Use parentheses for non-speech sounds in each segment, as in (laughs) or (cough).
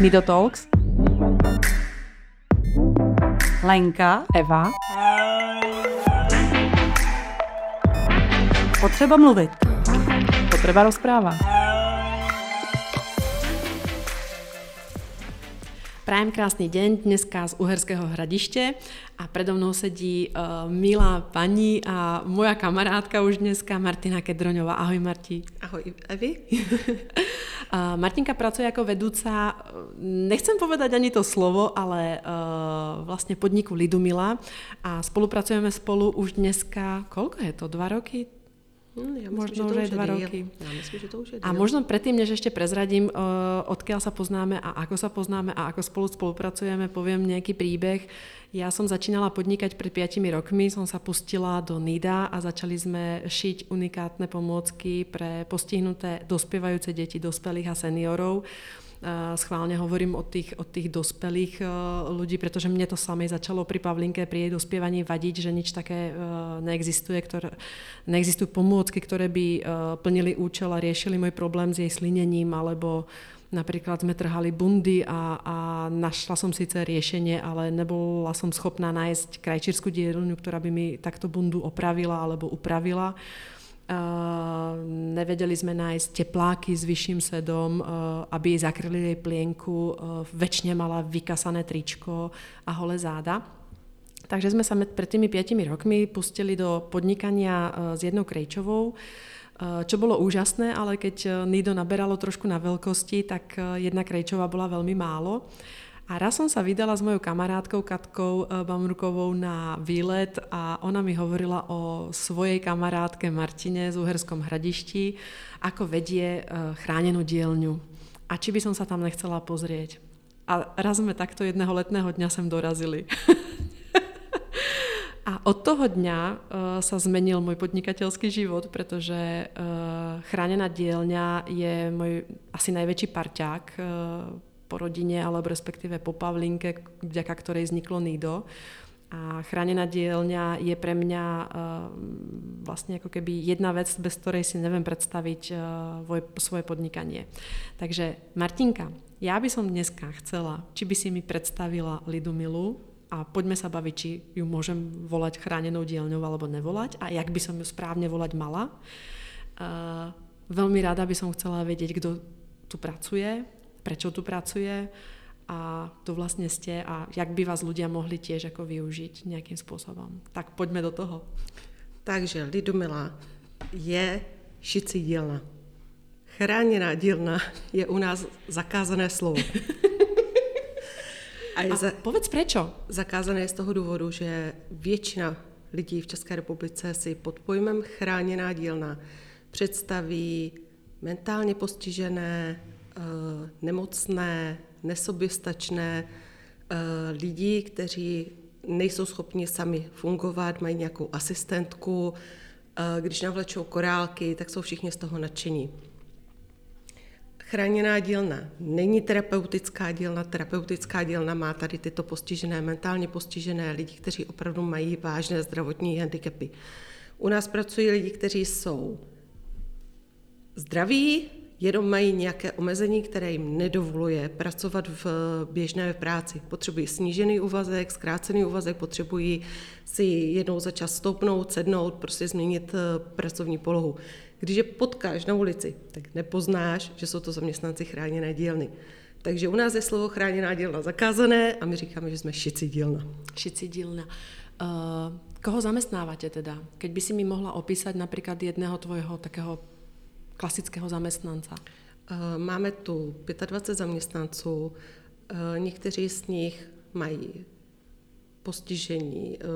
Nido Talks. Lenka. Eva. Potřeba mluvit. Potřeba rozprávat. Prajem krásný deň, dneska z Uherského hradiště a predo mnou sedí uh, milá paní a moja kamarátka už dneska Martina Kedroňová. Ahoj Marti. Ahoj Evi. (laughs) Martinka pracuje jako vedúca, nechcem povedať ani to slovo, ale uh, vlastně podniku Lidumila a spolupracujeme spolu už dneska, kolko je to, dva roky? Hmm, ja myslím, možno že to už je dva roky. Ja myslím, že to už je A možno predtým, než ešte prezradím, uh, odkiaľ sa poznáme a ako sa poznáme a ako spolu spolupracujeme, poviem nejaký príbeh. Ja som začínala podnikať pred 5 rokmi, som sa pustila do NIDA a začali sme šiť unikátne pomôcky pre postihnuté dospievajúce deti, dospelých a seniorov. Schválne hovorím o tých, o tých dospelých ľudí, pretože mne to samej začalo pri Pavlinke pri jej dospievaní vadiť, že nič také uh, neexistuje, ktoré, neexistujú pomôcky, ktoré by uh, plnili účel a riešili môj problém s jej slinením, alebo Napríklad sme trhali bundy a, a našla som síce riešenie, ale nebola som schopná nájsť krajčírskú dielňu, ktorá by mi takto bundu opravila alebo upravila. Uh, nevedeli sme nájsť tepláky s vyšším sedom, uh, aby jej zakryli jej plienku. Uh, väčšine mala vykasané tričko a holé záda. Takže sme sa pred tými 5 rokmi pustili do podnikania uh, s jednou krejčovou, čo bolo úžasné, ale keď Nido naberalo trošku na veľkosti, tak jedna krejčová bola veľmi málo. A raz som sa vydala s mojou kamarátkou Katkou uh, Bamrukovou na výlet a ona mi hovorila o svojej kamarátke Martine z Uherskom hradišti, ako vedie uh, chránenú dielňu. A či by som sa tam nechcela pozrieť. A raz sme takto jedného letného dňa sem dorazili. (laughs) A od toho dňa uh, sa zmenil môj podnikateľský život, pretože uh, chránená dielňa je môj asi najväčší parťák uh, po rodine, alebo respektíve po Pavlinke, vďaka ktorej vzniklo Nido. A chránená dielňa je pre mňa uh, vlastne ako keby jedna vec, bez ktorej si neviem predstaviť uh, voj, svoje podnikanie. Takže Martinka, ja by som dneska chcela, či by si mi predstavila Lidumilu, a poďme sa baviť, či ju môžem volať chránenou dielňou alebo nevolať a jak by som ju správne volať mala. Uh, veľmi rada by som chcela vedieť, kto tu pracuje, prečo tu pracuje a to vlastne ste a jak by vás ľudia mohli tiež ako využiť nejakým spôsobom. Tak poďme do toho. Takže Lidumila je šicí dílna. Chráněná dílna je u nás zakázané slovo. (laughs) A je A za, povedz prečo. zakázané z toho důvodu, že většina lidí v České republice si pod pojmem chráněná dílna představí mentálně postižené, nemocné, nesoběstačné eh, lidi, kteří nejsou schopni sami fungovat, mají nějakou asistentku, eh, když navlečou korálky, tak jsou všichni z toho nadšení. Chráněná dílna není terapeutická dílna. Terapeutická dílna má tady tyto postižené, mentálně postižené lidi, kteří opravdu mají vážné zdravotní handicapy. U nás pracují lidi, kteří jsou zdraví, jenom mají nějaké omezení, které jim nedovoluje pracovat v běžné práci. Potřebují snížený úvazek, zkrácený úvazek, potřebují si jednou za čas stoupnout, sednout, prostě změnit eh, pracovní polohu. Když je potkáš na ulici, tak nepoznáš, že jsou to zaměstnanci chráněné dílny. Takže u nás je slovo chráněná dílna zakázané a my říkáme, že jsme šici dílna. Šici dílna. Uh, koho zamestnávate teda? Keď by si mi mohla opísať napríklad jedného tvojho takého klasického zamestnanca. Eh, Máme tu 25 zaměstnanců, eh, někteří z nich mají postižení eh,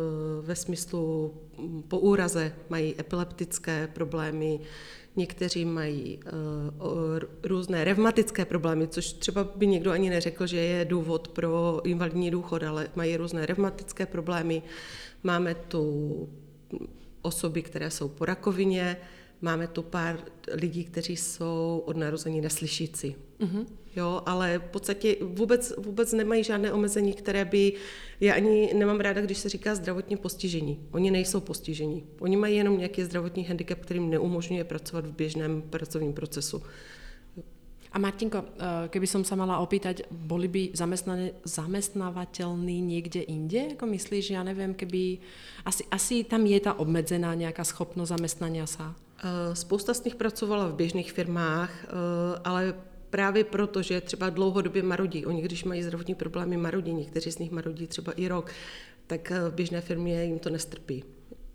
ve smyslu mm, po úraze, mají epileptické problémy, někteří mají různé revmatické problémy, což třeba by někdo ani neřekl, že je důvod pro invalidní důchod, ale mají různé revmatické problémy. Máme tu osoby, které jsou po rakovině, máme tu pár lidí, kteří jsou od narození neslyšící. Uh-huh. Jo, ale v podstatě vůbec, vůbec nemají žádné omezení, které by, já ani nemám ráda, když se říká zdravotně postižení. Oni nejsou postižení. Oni mají jenom nějaký zdravotní handicap, který jim neumožňuje pracovat v běžném pracovním procesu. A Martinko, eh, keby som sa mala opýtať, boli by zamestnávateľní niekde inde? Ako myslíš, ja neviem, keby... Asi, asi tam je ta obmedzená nějaká schopnost zaměstnania sa. Eh, spousta z nich pracovala v běžných firmách, eh, ale právě proto, že třeba dlouhodobě marodí. Oni, když mají zdravotní problémy, marodí. Někteří z nich marodí třeba i rok. Tak v běžné firmě jim to nestrpí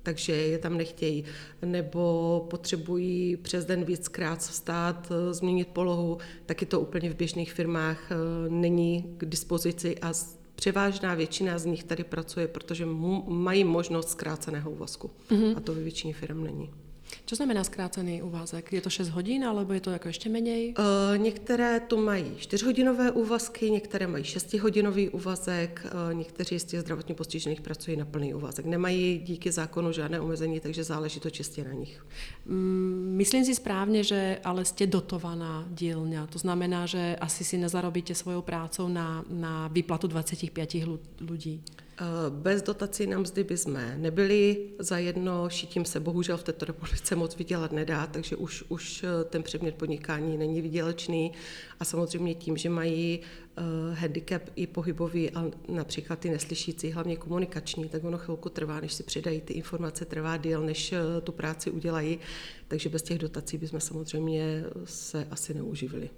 takže je tam nechtějí, nebo potřebují přes den víckrát vstát, eh, změnit polohu, taky to úplně v běžných firmách eh, není k dispozici a převážná většina z nich tady pracuje, protože mají možnost zkráceného úvazku. Mm-hmm. A to ve většině firm není. Co znamená zkrácený úvazek? Je to 6 hodin, alebo je to jako ještě méně? Uh, některé tu mají 4-hodinové úvazky, některé mají 6-hodinový úvazek, uh, někteří z těch zdravotně postižených pracují na plný úvazek. Nemají díky zákonu žádné omezení, takže záleží to čistě na nich. Mm, myslím si správně, že ale jste dotovaná dílňa. To znamená, že asi si nezarobíte svojou prácou na, na výplatu 25 lidí. Eh, bez dotací na mzdy by jsme nebyli, za jedno šitím se bohužel v této republice moc vydělat nedá, takže už, už eh, ten předmět podnikání není vydělečný a samozřejmě tím, že mají uh, handicap i pohybový a například ty neslyšící, hlavně komunikační, tak ono chvilku trvá, než si přidají ty informace, trvá díl, než tu práci udělají, takže bez těch dotací bychom samozřejmě se asi neuživili.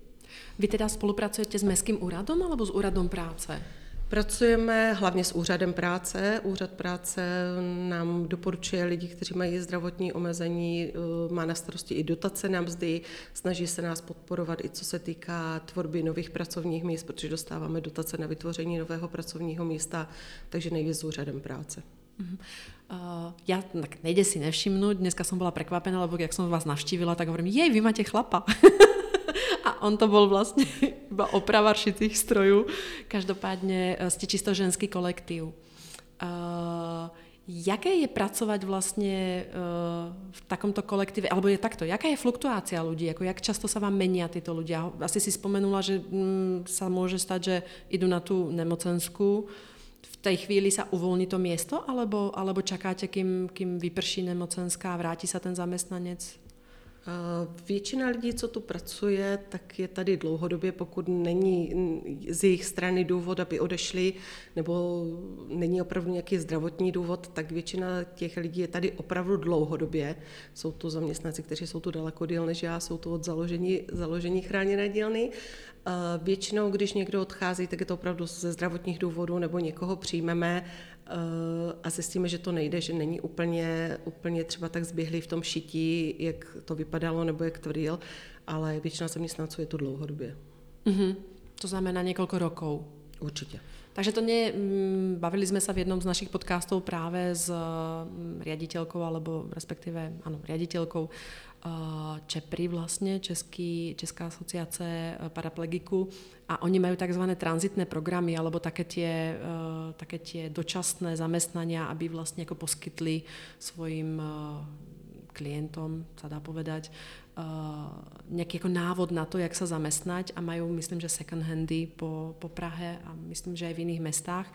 Vy teda spolupracujete s Mestským úradom alebo s úradom práce? Pracujeme hlavně s úřadem práce. Úřad práce nám doporučuje lidi, kteří mají zdravotní omezení, eh, má na starosti i dotace na mzdy, snaží se nás podporovat i co se týká tvorby nových pracovních míst, protože dostáváme dotace na vytvoření nového pracovního místa, takže nejvíc s úřadem práce. Uh, ja, tak nejde si nevšimnúť, dneska som bola prekvapená, lebo jak som vás navštívila, tak hovorím, jej, vy máte chlapa. (laughs) a on to bol vlastne (laughs) iba oprava šitých strojů. Každopádně eh, ste čisto ženský kolektív. Uh, Jaké je pracovat vlastně uh, v takomto kolektíve, alebo je takto, jaká je fluktuácia ľudí, jako jak často sa vám menia tyto ľudia? Asi si spomenula, že mm, sa môže stať, že idú na tú nemocensku, tej chvíli sa uvolní to miesto, alebo, alebo čakáte, kým, kým vyprší nemocenská a vrátí sa ten zamestnanec Většina lidí, co tu pracuje, tak je tady dlouhodobě, pokud není z jejich strany důvod, aby odešli, nebo není opravdu nějaký zdravotní důvod, tak většina těch lidí je tady opravdu dlouhodobě. Jsou to zaměstnanci, kteří jsou tu daleko díl než já, jsou tu od založení, založení chráněné dílny. Většinou, když někdo odchází, tak je to opravdu ze zdravotních důvodů, nebo někoho přijmeme a zjistíme, že to nejde, že není úplně, úplně třeba tak zběhlý v tom šití, jak to vypadalo nebo jak tvrdil, ale většina zaměstnanců je tu dlouhodobě. Mm-hmm. To znamená několik rokov. Určitě. Takže to nie, mm, bavili jsme se v jednom z našich podcastů právě s mm, riaditeľkou, alebo respektive, ano, riaditeľkou ČEPRI vlastně, Český, Česká asociace eh, paraplegiku a oni mají takzvané transitné programy alebo také tie, eh, také tie dočasné zamestnania, aby vlastně jako poskytli svojim eh, klientom, sa dá povedať, nejaký jako návod na to, jak se zamestnať a mají, myslím, že second handy po, po Prahe a myslím, že aj v iných mestách.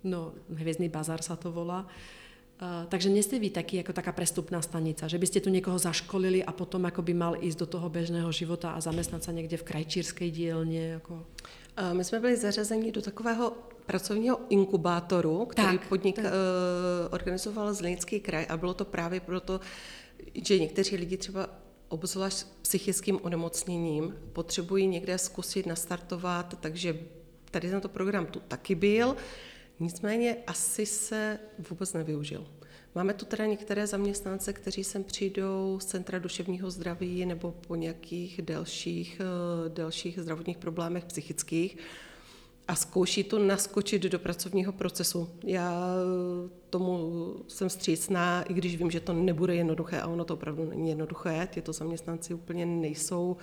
No, Hviezdný bazar sa to volá. Uh, takže nejste vy taky jako taká prestupná stanica, že byste tu někoho zaškolili a potom jako by mal ísť do toho běžného života a zaměstnat se někde v krajčírské dílně? Jako... Uh, my jsme byli zařazeni do takového pracovního inkubátoru, který tak, podnik tak. Uh, organizoval Zlínský kraj a bylo to právě proto, že někteří lidi třeba obzvlášť s psychickým onemocněním potřebují někde zkusit nastartovat, takže tady tento program tu taky byl. Nicméně asi se vůbec nevyužil. Máme tu teda některé zaměstnance, kteří sem přijdou z Centra duševního zdraví nebo po nějakých dalších, eh, dalších zdravotních problémech psychických a zkouší tu naskočit do pracovního procesu. Já tomu jsem střícná, i když vím, že to nebude jednoduché a ono to opravdu není jednoduché. Tyto zaměstnanci úplně nejsou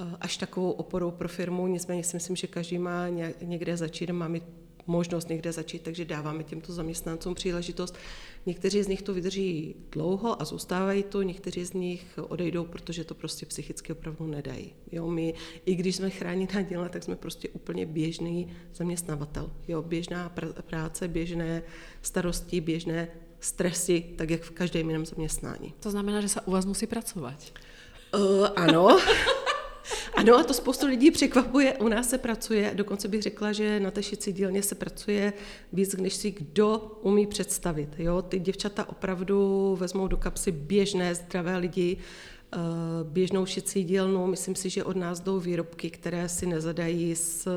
eh, až takovou oporou pro firmu, nicméně si myslím, že každý má někde začít, má mít možnost někde začít, takže dáváme těmto zaměstnancům příležitost. Někteří z nich to vydrží dlouho a zůstávají tu, někteří z nich odejdou, protože to prostě psychicky opravdu nedají. Jo, my, i když jsme chráněná děla, tak jsme prostě úplně běžný zaměstnavatel. Jo, běžná pr- práce, běžné starosti, běžné stresy, tak jak v každém jiném zaměstnání. To znamená, že se u vás musí pracovat? Uh, ano. (laughs) Ano, a to spoustu lidí překvapuje. U nás se pracuje, dokonce bych řekla, že na té šicí dílně se pracuje víc, než si kdo umí představit. Jo? Ty děvčata opravdu vezmou do kapsy běžné, zdravé lidi, eh, běžnou šicí dílnu. Myslím si, že od nás jdou výrobky, které si nezadají s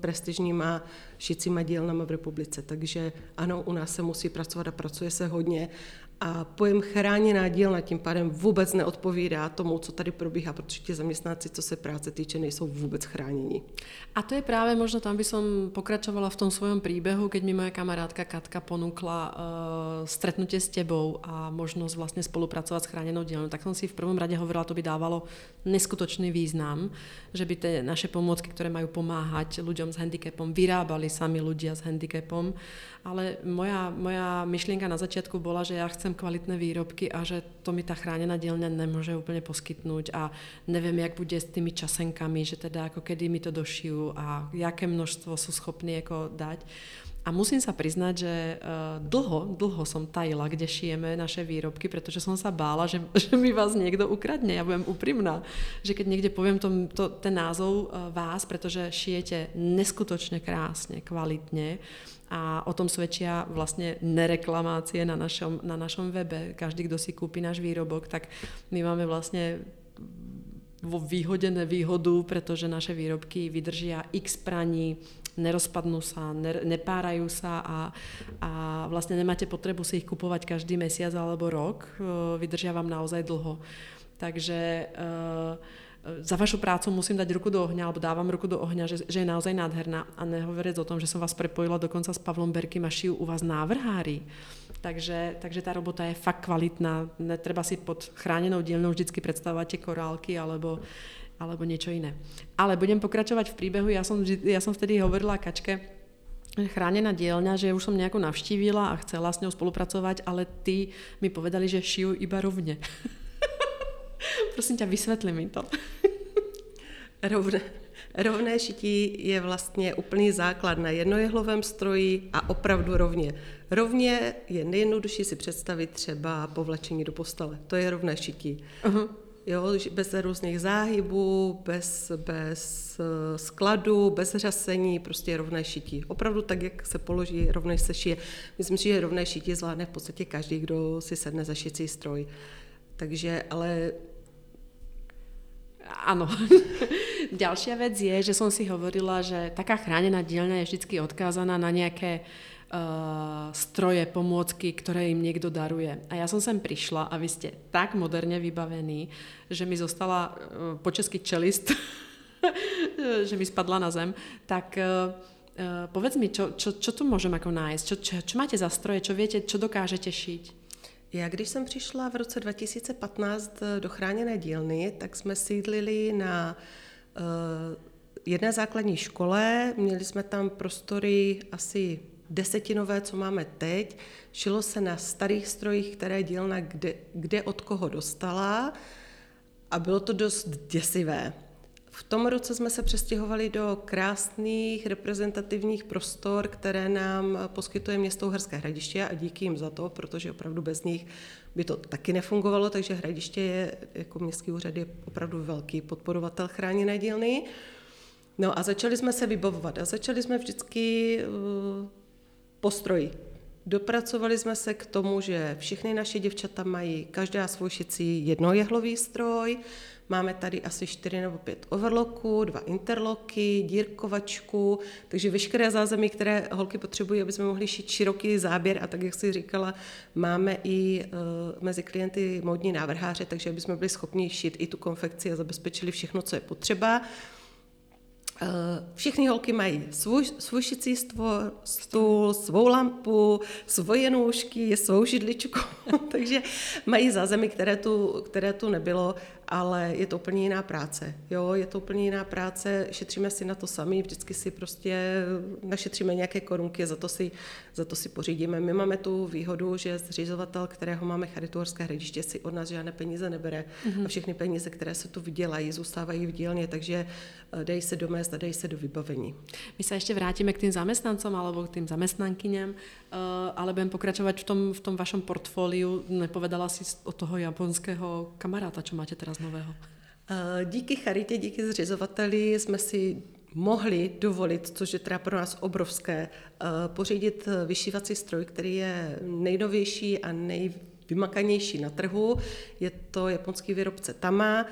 prestižníma šicíma dílnama v republice. Takže ano, u nás se musí pracovat a pracuje se hodně a pojem chráněná dílna tím pádem vůbec neodpovídá tomu, co tady probíhá, protože ti zaměstnanci, co se práce týče, nejsou vůbec chráněni. A to je právě možno tam by som pokračovala v tom svojom príbehu, keď mi moja kamarádka Katka ponúkla uh, stretnutie s tebou a možnosť vlastne spolupracovať s chránenou dielnou, tak som si v prvom rade hovorila, to by dávalo neskutočný význam, že by tie naše pomôcky, ktoré majú pomáhať ľuďom s handicapom, vyrábali sami ľudia s handicapom. Ale moja, moja myšlienka na začiatku bola, že ja chcem kvalitné výrobky a že to mi tá chránená dielňa nemôže úplne poskytnúť a neviem, jak bude s tými časenkami, že teda ako kedy mi to došijú a jaké množstvo sú schopní ako dať. A musím sa priznať, že uh, dlho, dlho som tajila, kde šijeme naše výrobky, pretože som sa bála, že, (laughs) že mi vás niekto ukradne. Ja budem úprimná, že keď niekde poviem to, to, ten názov uh, vás, pretože šijete neskutočne krásne, kvalitne a o tom svedčia vlastne nereklamácie na našom, na našom webe. Každý, kto si kúpi náš výrobok, tak my máme vlastne vo výhode nevýhodu, pretože naše výrobky vydržia x praní, nerozpadnú sa, ne, nepárajú sa a, a vlastne nemáte potrebu si ich kupovať každý mesiac alebo rok, vydržia vám naozaj dlho. Takže uh, za vašu prácu musím dať ruku do ohňa, alebo dávam ruku do ohňa, že, že je naozaj nádherná. A nehovoriac o tom, že som vás prepojila dokonca s Pavlom Berkým a šijú u vás návrhári. Takže, takže tá robota je fakt kvalitná. Netreba si pod chránenou dielnou vždycky predstavovať tie korálky alebo, alebo niečo iné. Ale budem pokračovať v príbehu. Ja som, ja som vtedy hovorila Kačke, chránená dielňa, že už som nejako navštívila a chcela s ňou spolupracovať, ale ty mi povedali, že šijú iba rovne. (laughs) Prosím ťa, vysvetli mi to. (laughs) Rovné, rovné šití je vlastně úplný základ na jednojehlovém stroji a opravdu rovně. Rovně je nejjednodušší si představit třeba povlečení do postele. To je rovné šití. Uh-huh. Jo, bez různých záhybů, bez, bez eh, skladu, bez řasení, prostě rovné šití. Opravdu tak, jak se položí, rovné se šije. Myslím si, že rovné šití zvládne v podstatě každý, kdo si sedne za šicí stroj. Takže, ale Áno. Ďalšia (laughs) vec je, že som si hovorila, že taká chránená dielňa je vždy odkázaná na nejaké stroje, pomôcky, ktoré im niekto daruje. A ja som sem prišla a vy ste tak moderne vybavení, že mi zostala uh, po česky čelist, (laughs) že mi spadla na zem. Tak uh, povedz mi, čo, čo, čo tu môžem ako nájsť? Čo, čo, čo máte za stroje? Čo viete, čo dokážete šiť? Já když jsem přišla v roce 2015 eh, do chráněné dílny, tak jsme sídlili na uh, jedné základní škole, měli jsme tam prostory asi desetinové, co máme teď. Šilo se na starých strojích, které dílna kde, kde od koho dostala a bylo to dost děsivé. V tom roce jsme se přestěhovali do krásných reprezentativních prostor, které nám poskytuje město Uherské hradiště a díky jim za to, protože opravdu bez nich by to taky nefungovalo, takže hradiště je jako městský úřad je opravdu velký podporovatel chráněné dílny. No a začali jsme se vybavovat a začali jsme vždycky postroji. Dopracovali jsme se k tomu, že všechny naše děvčata mají každá svůj šicí jednojehlový stroj, Máme tady asi 4 nebo 5 overlocků, dva interloky, dírkovačku, takže veškeré zázemí, které holky potřebují, aby jsme mohli šít široký záběr a tak, jak si říkala, máme i uh, mezi klienty módní návrháře, takže aby jsme byli schopni šít i tu konfekci a zabezpečili všechno, co je potřeba. Eh, všechny holky mají svůj, svůj šicí stůl, svou lampu, svoje nůžky, svou židličku, (laughs) takže mají zázemí, které tu, které tu nebylo ale je to úplně jiná práce. Jo, je to úplně jiná práce, šetříme si na to sami, vždycky si prostě našetříme nějaké korunky, za to si, za to si pořídíme. My máme tu výhodu, že zřizovatel, kterého máme Charituorské hradiště, si od nás žádné peníze nebere mm-hmm. a všechny peníze, které se tu vydělají, zůstávají v dílně, takže eh, dají se do mest a dají se do vybavení. My se ještě vrátíme k tým zamestnancom alebo k tým zamestnankyňam, eh, ale budem pokračovat v tom, v tom vašom portfóliu. Nepovedala si od toho japonského kamaráta, čo máte teraz nového? Eh, díky charitě, díky zřizovateli jsme si mohli dovolit, což je teda pro nás obrovské, eh, pořídit vyšívací stroj, který je nejnovější a nejvymakanější na trhu. Je to japonský výrobce Tama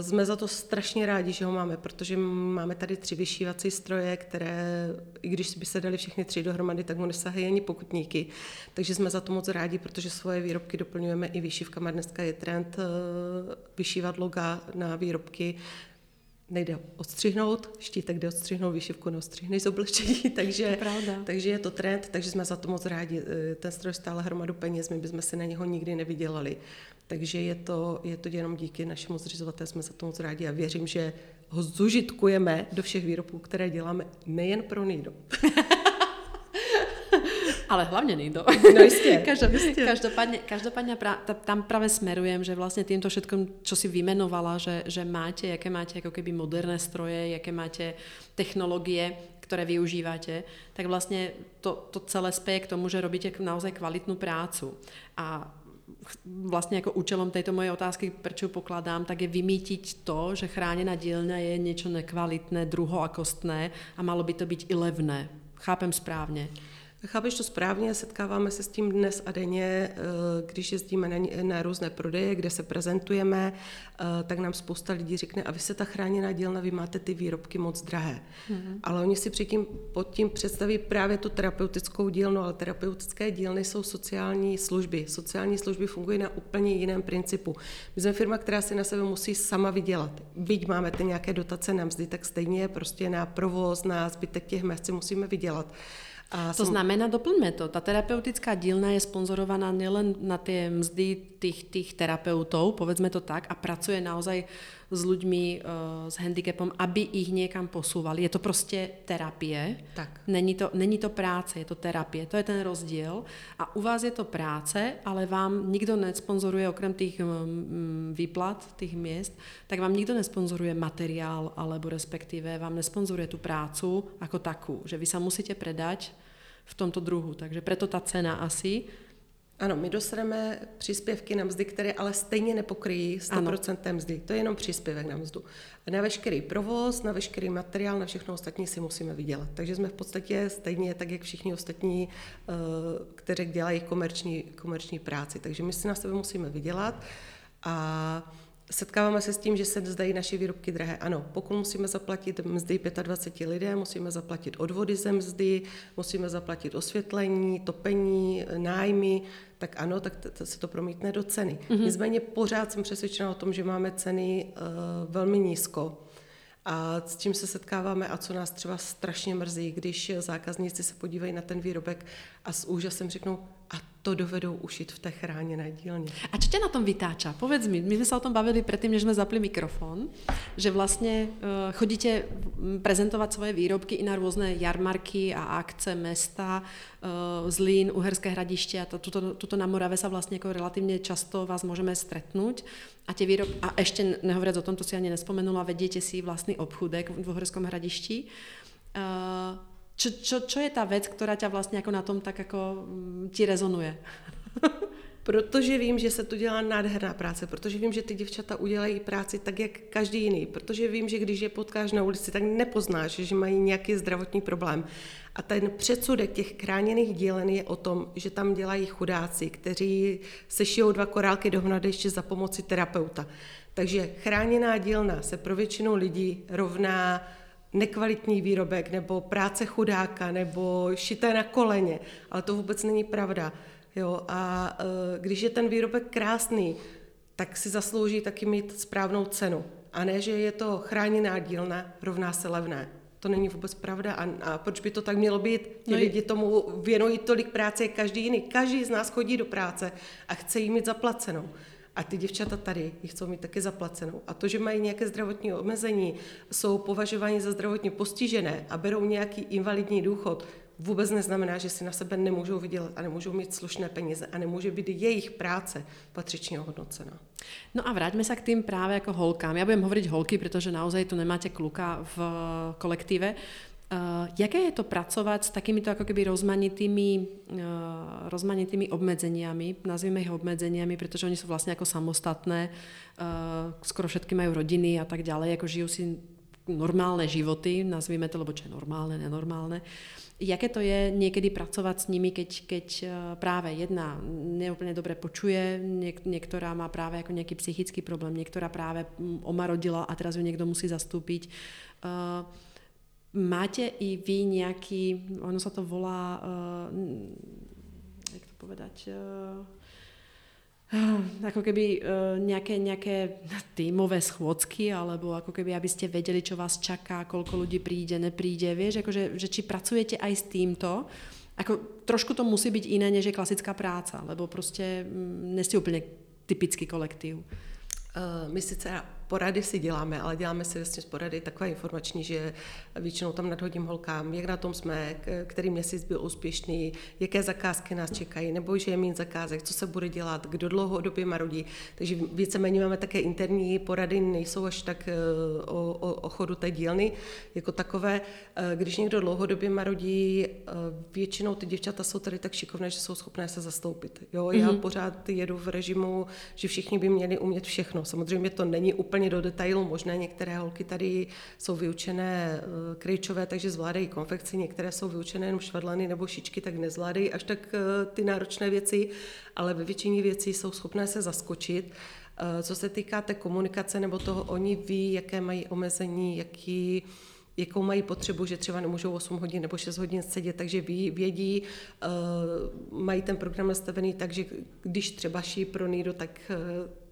jsme za to strašně rádi, že ho máme, protože máme tady tři vyšívací stroje, které, i když by se dali všechny tři dohromady, tak mu nesahají ani pokutníky. Takže jsme za to moc rádi, protože svoje výrobky doplňujeme i vyšívkama. Dneska je trend eh, vyšívat loga na výrobky nejde odstřihnout, štítek jde odstřihnout, výšivku neodstřihneš z oblečení, (laughs) takže, takže je to trend, takže jsme za to moc rádi. Eh, ten stroj stále hromadu peněz, my bychom si na něho nikdy nevydělali. Takže je to, je to jenom díky našemu zřizovateli, jsme za to moc rádi a věřím, že ho zužitkujeme do všech výrobků, které děláme nejen pro Nido. (laughs) Ale hlavně Nido. (laughs) No (laughs) jistě. Každopádně, každopádně, každopádně pra, tam právě smerujem, že vlastně tímto všetkom, čo si vymenovala, že, že máte, jaké máte jako keby moderné stroje, jaké máte technologie, které využíváte, tak vlastně to, to celé spěje k tomu, že robíte naozaj kvalitnou prácu. A vlastně jako účelom této moje otázky, proč pokladám, tak je vymítiť to, že chráněná dílna je něco nekvalitné, druhoakostné a malo by to být i levné. Chápem správně. Chápeš to správně, setkáváme se s tím dnes a denně, eh, když jezdíme na, na různé prodeje, kde se prezentujeme, eh, tak nám spousta lidí řekne, a vy se ta chráněná dílna, vy máte ty výrobky moc drahé. Mm-hmm. Ale oni si předtím, pod tím představí právě tu terapeutickou dílnu, ale terapeutické dílny jsou sociální služby. Sociální služby fungují na úplně jiném principu. My jsme firma, která si na sebe musí sama vydělat. Byť máme ty nějaké dotace na mzdy, tak stejně prostě na provoz, na zbytek těch mest si musíme vydělat. A to som... znamená, doplňme to, ta terapeutická dílna je sponzorovaná nielen na tie mzdy tých, tých terapeutov, povedzme to tak, a pracuje naozaj s ľuďmi uh, s handicapom, aby ich niekam posúvali. Je to prostě terapie. Tak. Není to, není to práce, je to terapie. To je ten rozdíl. A u vás je to práce, ale vám nikdo nesponzoruje, okrem tých um, výplat, tých miest, tak vám nikdo nesponzoruje materiál, alebo respektíve vám nesponzoruje tu prácu ako takú. Že vy sa musíte predať v tomto druhu. Takže preto ta cena asi. Ano, my dostaneme příspěvky na mzdy, které ale stejně nepokryjí 100% ano. mzdy. To je jenom příspěvek na mzdu. Na veškerý provoz, na veškerý materiál, na všechno ostatní si musíme vydělat. Takže jsme v podstatě stejně tak, jak všichni ostatní, eh, kteří dělají komerční, komerční práci. Takže my si na sebe musíme vydělat a Setkáváme se s tím, že se zdají naše výrobky drahé. Ano, pokud musíme zaplatit mzdy 25 lidé, musíme zaplatit odvody ze mzdy, musíme zaplatit osvětlení, topení, nájmy, tak ano, tak se to promítne do ceny. Mm-hmm. Nicméně pořád jsem přesvědčena o tom, že máme ceny uh, velmi nízko. A s čím se setkáváme a co nás třeba strašně mrzí, když zákazníci se podívají na ten výrobek a s úžasem řeknou, a to dovedou ušit v té chráněné dílně. A co tě na tom vytáča? Povedz mi, my jsme se o tom bavili předtím, než jsme zapli mikrofon, že vlastně uh, chodíte prezentovat svoje výrobky i na různé jarmarky a akce mesta, uh, Zlín, Uherské hradiště a to, tuto, tuto na Morave sa vlastně jako relativně často vás můžeme stretnout a tě výrob, a ještě nehovoriac o tom, to si ani nespomenula, vedíte si vlastný obchudek v Uherskom hradišti. Uh, čo, čo, čo je ta věc, která tě vlastně jako na tom tak jako mm, ti rezonuje? (laughs) Protože vím, že se tu dělá nádherná práce, protože vím, že ty děvčata udělají práci tak, jak každý jiný, protože vím, že když je potkáš na ulici, tak nepoznáš, že mají nějaký zdravotní problém. A ten předsudek těch chráněných dílen je o tom, že tam dělají chudáci, kteří se šijou dva korálky dohromady ještě za pomoci terapeuta. Takže chráněná dílna se pro většinu lidí rovná nekvalitní výrobek nebo práce chudáka nebo šité na koleně, ale to vůbec není pravda. Jo? A e, když je ten výrobek krásný, tak si zaslouží taky mít správnou cenu. A ne, že je to chráněná dílna, rovná se levné. To není vůbec pravda. A, a proč by to tak mělo být? Ti no lidi tomu věnují tolik práce, každý jiný. Každý z nás chodí do práce a chce jí mít zaplacenou. A ty děvčata tady ji chcou mít taky zaplacenou. A to, že mají nějaké zdravotní omezení, jsou považováni za zdravotně postižené a berou nějaký invalidní důchod, vůbec neznamená, že si na sebe nemůžou vydělat a nemůžou mít slušné peníze a nemůže být jejich práce patřičně ohodnocena. No a vraťme se k tým právě jako holkám. Já budem hovoriť holky, protože naozaj tu nemáte kluka v kolektíve. Uh, jaké je to pracovat s takýmito ako keby rozmanitými, uh, rozmanitými obmedzeniami, nazvime ich obmedzeniami, pretože oni sú vlastne ako samostatné, uh, skoro všetky majú rodiny a tak ďalej, ako žijú si normálne životy, nazvime to, lebo čo je normálne, nenormálne. Jaké to je niekedy pracovať s nimi, keď, keď práve jedna neúplne dobre počuje, niek- niektorá má práve ako nejaký psychický problém, niektorá práve mm, omarodila a teraz ju niekto musí zastúpiť. Uh, Máte i vy nejaký, ono sa to volá, uh, jak to povedať, uh, ako keby uh, nejaké, nejaké tímové schôdzky, alebo ako keby, aby ste vedeli, čo vás čaká, koľko ľudí príde, nepríde, vieš, akože, že či pracujete aj s týmto, ako trošku to musí byť iné, než je klasická práca, lebo prostě mm, neste úplne typický kolektív. Uh, my sice porady si děláme, ale děláme si vlastně z porady takové informační, že většinou tam nadhodím holkám, jak na tom jsme, který měsíc byl úspěšný, jaké zakázky nás čekají, nebo že je méně zakázek, co se bude dělat, kdo dlouhodobě marodí. Takže víceméně máme také interní porady, nejsou až tak eh, o, o, o chodu té dílny jako takové. Eh, když někdo dlouhodobě marodí, eh, většinou ty děvčata jsou tady tak šikovné, že jsou schopné se zastoupit. Jo, já mm-hmm. pořád jedu v režimu, že všichni by měli umět všechno. Samozřejmě to není úplně úplně do detailu možné. Některé holky tady jsou vyučené eh, kryčové, takže zvládají konfekci, některé jsou vyučené jenom švadlany nebo šičky, tak nezvládají až tak eh, ty náročné věci, ale ve většině věcí jsou schopné se zaskočit. Eh, co se týká té komunikace nebo toho, oni ví, jaké mají omezení, jaký, jakou mají potřebu, že třeba nemůžou 8 hodin nebo 6 hodin sedět, takže ví, vědí, mají ten program nastavený tak, že když třeba ší pro Nido, tak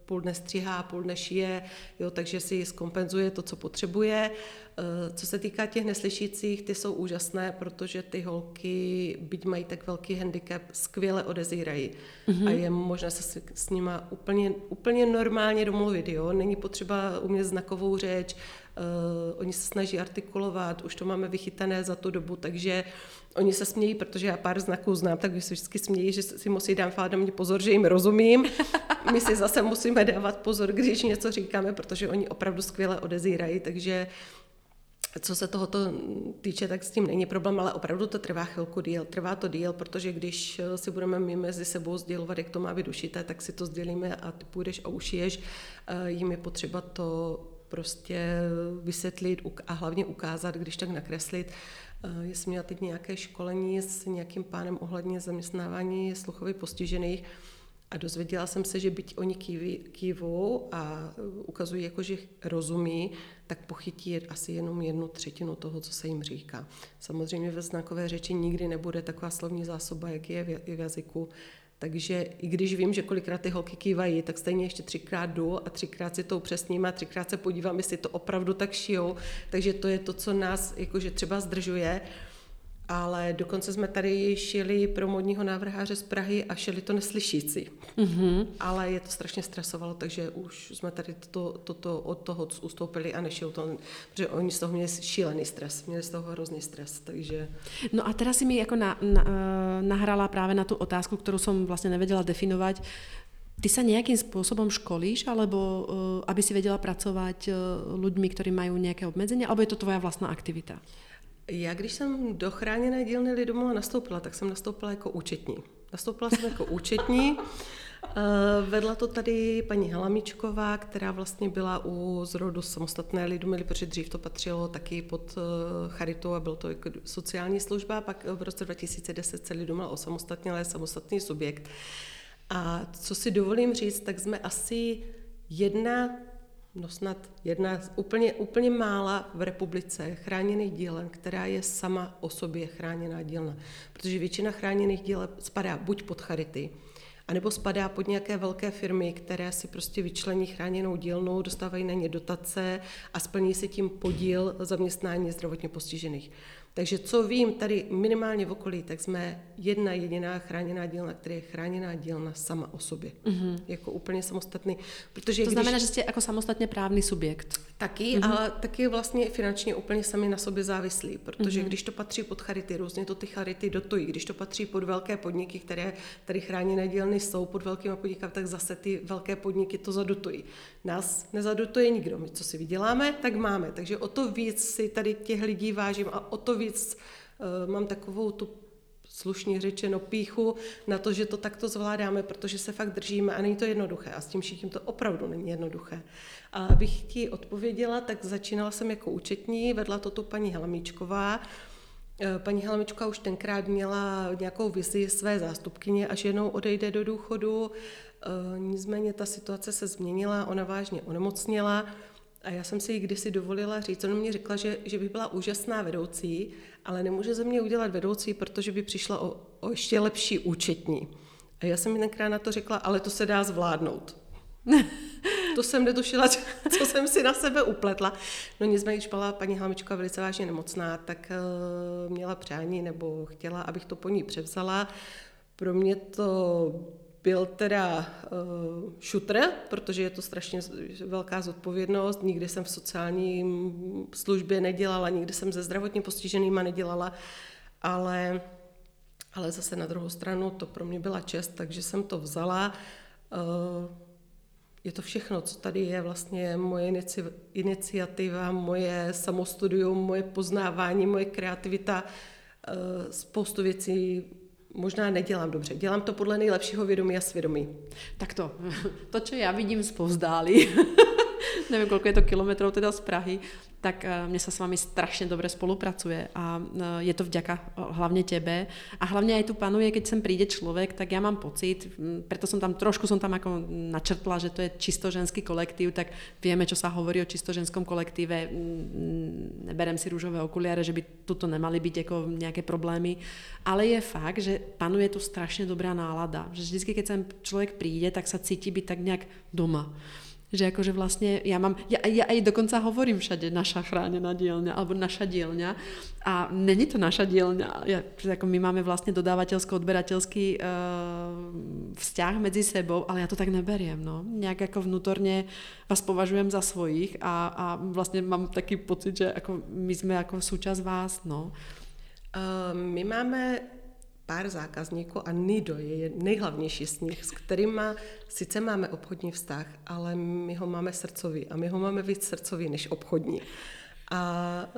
půl dne střihá, půl dne šije, jo, takže si zkompenzuje to, co potřebuje. Eh, co se týká těch neslyšících, ty jsou úžasné, protože ty holky, byť mají tak velký handicap, skvěle odezírají. Mm-hmm. A je možné se s, s nima úplně, úplně normálně domluvit. Jo? Není potřeba umět znakovou řeč, uh, oni se snaží artikulovat, už to máme vychytané za tu dobu, takže oni se smějí, protože já pár znaků znám, tak se vždycky smějí, že si musí dát na mě pozor, že jim rozumím. (laughs) My si zase musíme dávat pozor, když něco říkáme, protože oni opravdu skvěle odezírají, takže co se tohoto týče, tak s tím není problém, ale opravdu to trvá chvilku díl. Trvá to díl, protože když si budeme my mezi sebou sdělovat, jak to má být ušité, tak si to sdělíme a ty půjdeš a ušiješ. Eh, jim je potřeba to prostě vysvětlit a hlavně ukázat, když tak nakreslit. Já jsem měla teď nějaké školení s nějakým pánem ohledně zaměstnávání sluchově postižených a dozvěděla jsem se, že byť oni kývou a ukazují jako, že rozumí, tak pochytí asi jenom jednu třetinu toho, co se jim říká. Samozřejmě ve znakové řeči nikdy nebude taková slovní zásoba, jak je v jazyku, takže i když vím, že kolikrát ty holky kývají, tak stejně ještě třikrát jdu a třikrát si to upřesním a třikrát se podívám, jestli to opravdu tak šijou. Takže to je to, co nás jakože třeba zdržuje ale dokonce jsme tady šili pro modního návrháře z Prahy a šili to neslyšící. Mm-hmm. Ale je to strašně stresovalo, takže už jsme tady toto to, to, od toho ustoupili a nešil to, protože oni z toho měli šílený stres, měli z toho hrozný stres, takže... No a teraz si mi jako na, na, eh, nahrala právě na tu otázku, kterou jsem vlastně nevedela definovat, Ty sa nejakým spôsobom školíš, alebo uh, aby si vedela pracovať uh, ľuďmi, ktorí majú nejaké obmedzenia, alebo je to tvoja vlastná aktivita? Já když jsem do chráněné dílny Lidomova nastoupila, tak jsem nastoupila jako účetní. Nastoupila jsem jako účetní, eh, Vedla to tady paní Halamičková, která vlastně byla u zrodu samostatné Lidomily, protože dřív to patřilo taky pod eh, Charitu a byl to jako sociální služba, pak v roce 2010 se Lidomila osamostatnila, je samostatný subjekt. A co si dovolím říct, tak jsme asi jedna no snad jedna z úplně, úplně mála v republice chráněných dílen, která je sama o sobě chráněná dílna. Protože většina chráněných díl spadá buď pod charity, anebo spadá pod nějaké velké firmy, které si prostě vyčlení chráněnou dílnu, dostávají na ně dotace a splní si tím podíl zaměstnání zdravotně postižených. Takže co vím tady minimálně v okolí, tak jsme jedna jediná chráněná dílna, která je chráněná dílna sama o sobě. Mm-hmm. Jako úplně samostatný. Protože to když... znamená, že jste jako samostatně právný subjekt. Taky, mm-hmm. ale taky vlastně finančně úplně sami na sobě závislí, protože mm-hmm. když to patří pod charity, různě to ty charity dotují. Když to patří pod velké podniky, které tady chráněné dílny jsou pod velkými podniky, tak zase ty velké podniky to zadotují. Nás nezadotuje nikdo. My, co si vyděláme, tak máme. Takže o to víc si tady těch lidí vážím a o to víc říct, uh, mám takovou tu slušně řečeno píchu na to, že to takto zvládáme, protože se fakt držíme a není to jednoduché a s tím všichni to opravdu není jednoduché. A abych ti odpověděla, tak začínala jsem jako účetní, vedla to tu paní Helamíčková, Eh, paní Helmička už tenkrát měla nějakou vizi své zástupkyně, až jednou odejde do důchodu. Eh, nicméně ta situace se změnila, ona vážně onemocněla a já jsem si ji kdysi dovolila říct, ona mě řekla, že, že by byla úžasná vedoucí, ale nemůže ze mě udělat vedoucí, protože by přišla o, o ještě lepší účetní. A já jsem tenkrát na to řekla, ale to se dá zvládnout. (laughs) to jsem netušila, (laughs) co jsem si na sebe upletla. No nicméně, když byla paní Halmička velice vážně nemocná, tak uh, měla přání nebo chtěla, abych to po ní převzala. Pro mě to byl teda uh, šutr, protože je to strašně velká zodpovědnost. Nikdy jsem v sociální službě nedělala, nikdy jsem se zdravotně postiženýma nedělala, ale, ale zase na druhou stranu to pro mě byla čest, takže jsem to vzala. Uh, je to všechno, co tady je vlastně moje iniciativa, moje samostudium, moje poznávání, moje kreativita. Eh, spoustu věcí možná nedělám dobře. Dělám to podle nejlepšího vědomí a svědomí. Tak to, (laughs) to, co já vidím zpovzdálí, (laughs) nevím, kolik je to kilometrů teda z Prahy, tak eh, mne sa s vami strašne dobre spolupracuje a eh, je to vďaka eh, hlavne tebe. A hlavne aj tu panuje, keď sem príde človek, tak ja mám pocit, preto som tam trošku som tam ako načrtla, že to je čisto ženský kolektív, tak vieme, čo sa hovorí o čisto ženskom kolektíve, neberem si rúžové okuliare, že by tuto nemali byť ako nejaké problémy, ale je fakt, že panuje tu strašne dobrá nálada, že vždy, keď sem človek príde, tak sa cíti byť tak nejak doma. Že akože vlastne ja mám, ja, ja aj dokonca hovorím všade naša chránená dielňa alebo naša dielňa a není to naša dielňa. Ja, ako my máme vlastne dodávateľsko-odberateľský uh, vzťah medzi sebou, ale ja to tak neberiem. No. Nejak ako vnútorne vás považujem za svojich a, a vlastne mám taký pocit, že ako my sme ako súčasť vás. No. Uh, my máme pár zákazníků a Nido je nejhlavnější z nich, s kterými sice máme obchodní vztah, ale my ho máme srdcový a my ho máme víc srdcový než obchodní. A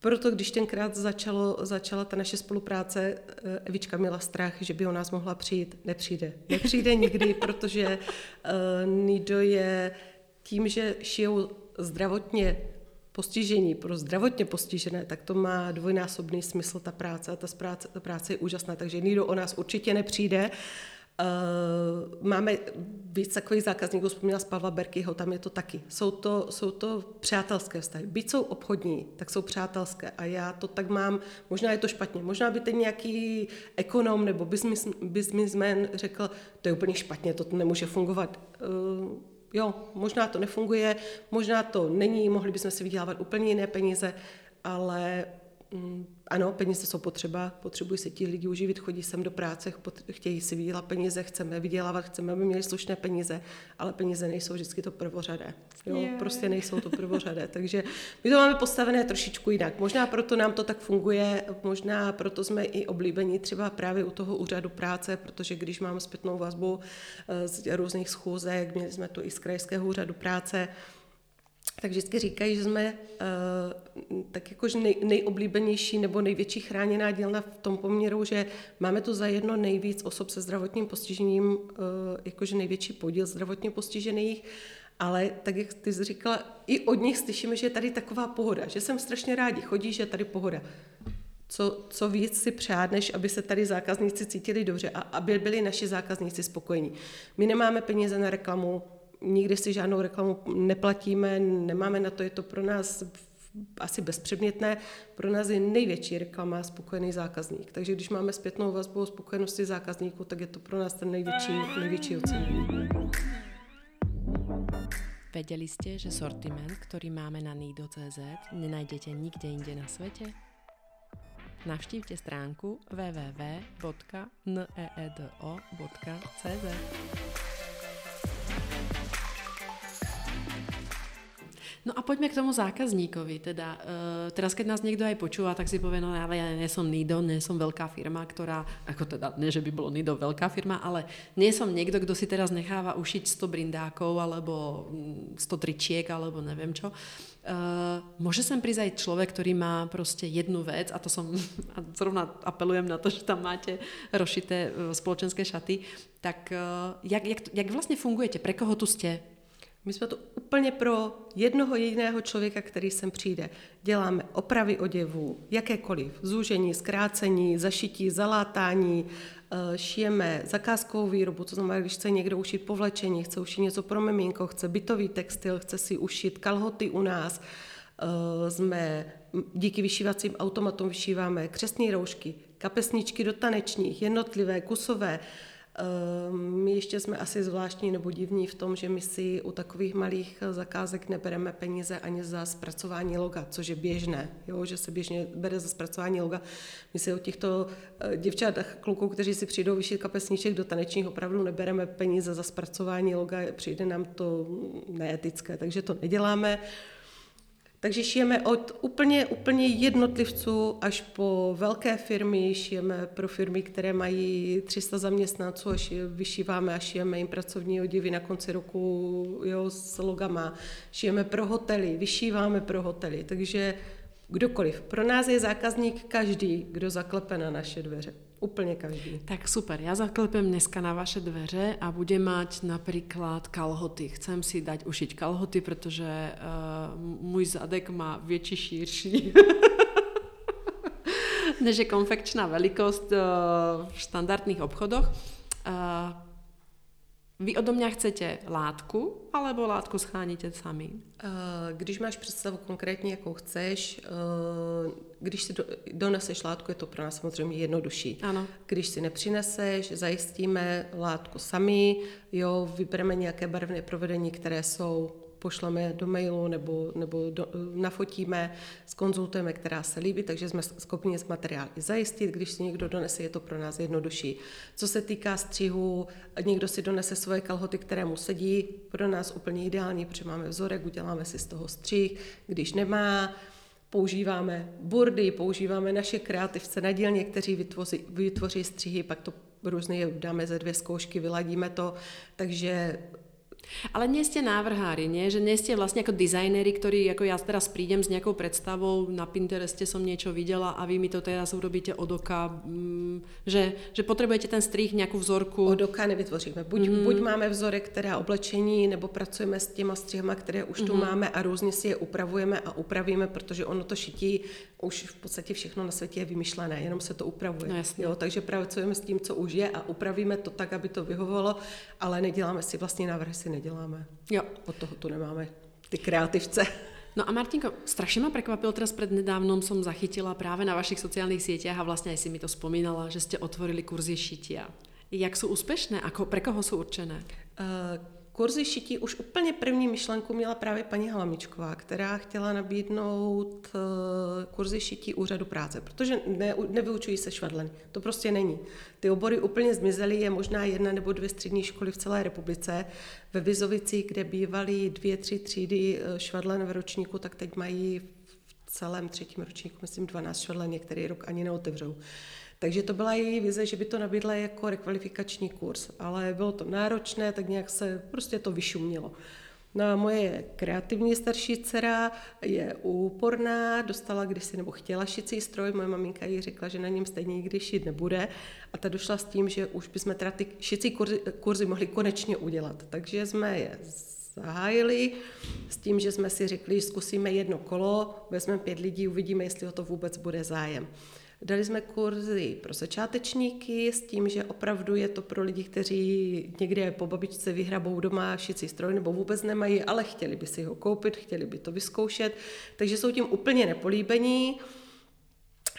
proto, když tenkrát začalo, začala ta naše spolupráce, e, Evička měla strach, že by o nás mohla přijít. Nepřijde. Nepřijde nikdy, (laughs) protože uh, Nido je tím, že šijou zdravotně postižení, pro zdravotně postižené, tak to má dvojnásobný smysl ta práce a ta práce, ta práce je úžasná, takže nikdo o nás určitě nepřijde. Uh, máme víc takových zákazníků, vzpomněla z Pavla Berkyho, tam je to taky. Jsou to, jsou to přátelské vztahy. Byť jsou obchodní, tak jsou přátelské a já to tak mám, možná je to špatně, možná by ten nějaký ekonom nebo businessman řekl, to je úplně špatně, to nemůže fungovat. Uh, jo, možná to nefunguje, možná to není, mohli bychom si vydělávat úplně jiné peníze, ale ano, peníze jsou potřeba, potřebují se ti lidi uživit, chodí sem do práce, chtějí si vydělat peníze, chceme vydělávat, chceme, aby měli slušné peníze, ale peníze nejsou vždycky to prvořadé. Jo, yeah. prostě nejsou to prvořadé. Takže my to máme postavené trošičku jinak. Možná proto nám to tak funguje, možná proto jsme i oblíbení třeba právě u toho úřadu práce, protože když máme zpětnou vazbu eh, z různých schůzek, měli jsme to i z krajského úřadu práce, tak vždycky říkají, že jsme uh, tak jakož nej, nejoblíbenější nebo největší chráněná dílna v tom poměru, že máme tu za jedno nejvíc osob se zdravotním postižením, uh, jakože největší podíl zdravotně postižených, ale tak, jak ty jsi říkala, i od nich slyšíme, že je tady taková pohoda, že jsem strašně rádi, chodí, že je tady pohoda. Co, co víc si přát, než aby se tady zákazníci cítili dobře a aby byli naši zákazníci spokojení. My nemáme peníze na reklamu, nikdy si žádnou reklamu neplatíme, nemáme na to, je to pro nás asi bezpředmětné, pro nás je největší reklama spokojený zákazník. Takže když máme zpětnou vazbu o spokojenosti zákazníků, tak je to pro nás ten největší, největší ocenění. Vedeli ste, že sortiment, ktorý máme na nido.cz, nenájdete nikde inde na svete? Navštívte stránku www.needo.cz. No a poďme k tomu zákazníkovi. Teda, uh, teraz keď nás niekto aj počúva, tak si povie, no ale ja nie som Nido, nie som veľká firma, ktorá, ako teda, nie že by bolo Nido veľká firma, ale nie som niekto, kto si teraz necháva ušiť 100 brindákov alebo 100 mm, tričiek alebo neviem čo. Uh, môže sem prísť aj človek, ktorý má proste jednu vec a to som, (laughs) a zrovna apelujem na to, že tam máte rozšité spoločenské šaty, tak uh, jak, jak, jak vlastně fungujete? Pre koho tu ste? My jsme to úplně pro jednoho jediného člověka, který sem přijde. Děláme opravy oděvů, jakékoliv, zúžení, zkrácení, zašití, zalátání, eh, šijeme zakázkovou výrobu, to znamená, když chce někdo ušít povlečení, chce ušít něco pro miminko, chce bytový textil, chce si ušít kalhoty u nás, eh, jsme díky vyšívacím automatům vyšíváme křesní roušky, kapesničky do tanečních, jednotlivé, kusové, my ještě jsme asi zvláštní nebo divní v tom, že my si u takových malých zakázek nebereme peníze ani za zpracování loga, což je běžné, jo? že se běžně bere za zpracování loga. My si od těchto eh, děvčat a kluků, kteří si přijdou vyšít kapesníček do tanečních, opravdu nebereme peníze za zpracování loga, přijde nám to neetické, takže to neděláme. Takže šijeme od úplně, úplně jednotlivců až po velké firmy, šijeme pro firmy, které mají 300 zaměstnanců, až vyšíváme a šijeme jim pracovní oděvy na konci roku jo, s logama. Šijeme pro hotely, vyšíváme pro hotely, takže kdokoliv. Pro nás je zákazník každý, kdo zaklepe na naše dveře. Úplně každý. Tak super, já zaklepem dneska na vaše dveře a bude mať například kalhoty. Chcem si dať ušiť kalhoty, protože uh, můj zadek má větší, šírší. (laughs) než je konfekčná velikost uh, v standardních obchodoch. Uh, vy odo mě chcete látku, alebo látku scháníte sami? Eh, když máš představu konkrétně, jakou chceš, eh, když si doneseš látku, je to pro nás samozřejmě jednodušší. Ano. Když si nepřineseš, zajistíme látku sami, jo, vybereme nějaké barevné provedení, které jsou pošleme do mailu nebo, nebo do, nafotíme, skonzultujeme, která se líbí, takže jsme schopni z materiály zajistit. Když si někdo donese, je to pro nás jednodušší. Co se týká střihu, někdo si donese svoje kalhoty, které mu sedí, pro nás úplně ideální, protože máme vzorek, uděláme si z toho střih. Když nemá, používáme burdy, používáme naše kreativce na dílně, kteří vytvoří, vytvoří střihy, pak to různě dáme ze dvě zkoušky, vyladíme to, takže ale nie ste návrhári, nie? Že nie ste vlastne ako dizajneri, ktorí, ako ja teraz prídem s nejakou predstavou, na Pintereste som niečo videla a vy mi to teraz urobíte od oka, mm, že, že potrebujete ten strih, nějakou vzorku. Od oka nevytvoříme. Buď, mm. buď máme vzorek, která oblečení, nebo pracujeme s těma střihama, které už mm. tu mhm. máme a různě si je upravujeme a upravíme, protože ono to šití, už v podstatě všechno na světě je vymyšlené, jenom se to upravuje. No, jo, takže pracujeme s tím, co už je a upravíme to tak, aby to vyhovovalo, ale neděláme si vlastně návrhy, si neděláme. Jo. Od toho tu nemáme ty kreativce. No a Martinko, strašně ma prekvapil, teraz prednedávnom som zachytila práve na vašich sociálnych sieťach a vlastne aj si mi to spomínala, že ste otvorili kurzy šitia. Jak jsou úspěšné? Ako, pre koho jsou určené? Uh, Kurzy šití už úplně první myšlenku měla právě paní Halamičková, která chtěla nabídnout eh, kurzy šití úřadu práce, protože ne, nevyučují se švadleny. To prostě není. Ty obory úplně zmizely, je možná jedna nebo dvě střední školy v celé republice. Ve Vizovicích, kde bývaly dvě, tři třídy eh, švadlen v ročníku, tak teď mají v celém třetím ročníku, myslím, 12 švadlen, některý rok ani neotevřou. Takže to byla její vize, že by to nabídla jako rekvalifikační kurz, ale bylo to náročné, tak nějak se prostě to vyšumělo. No a moje kreativní starší dcera je úporná, dostala kdysi nebo chtěla šicí stroj, moje maminka jí řekla, že na něm stejně nikdy šít nebude a ta došla s tím, že už bychom teda ty šicí kurzy, kurzy mohli konečně udělat. Takže jsme je zahájili s tím, že jsme si řekli, že zkusíme jedno kolo, vezmeme pět lidí, uvidíme, jestli o to vůbec bude zájem. Dali jsme kurzy pro začátečníky s tím, že opravdu je to pro lidi, kteří někde po babičce vyhrabou doma šicí stroj nebo vůbec nemají, ale chtěli by si ho koupit, chtěli by to vyzkoušet, takže jsou tím úplně nepolíbení.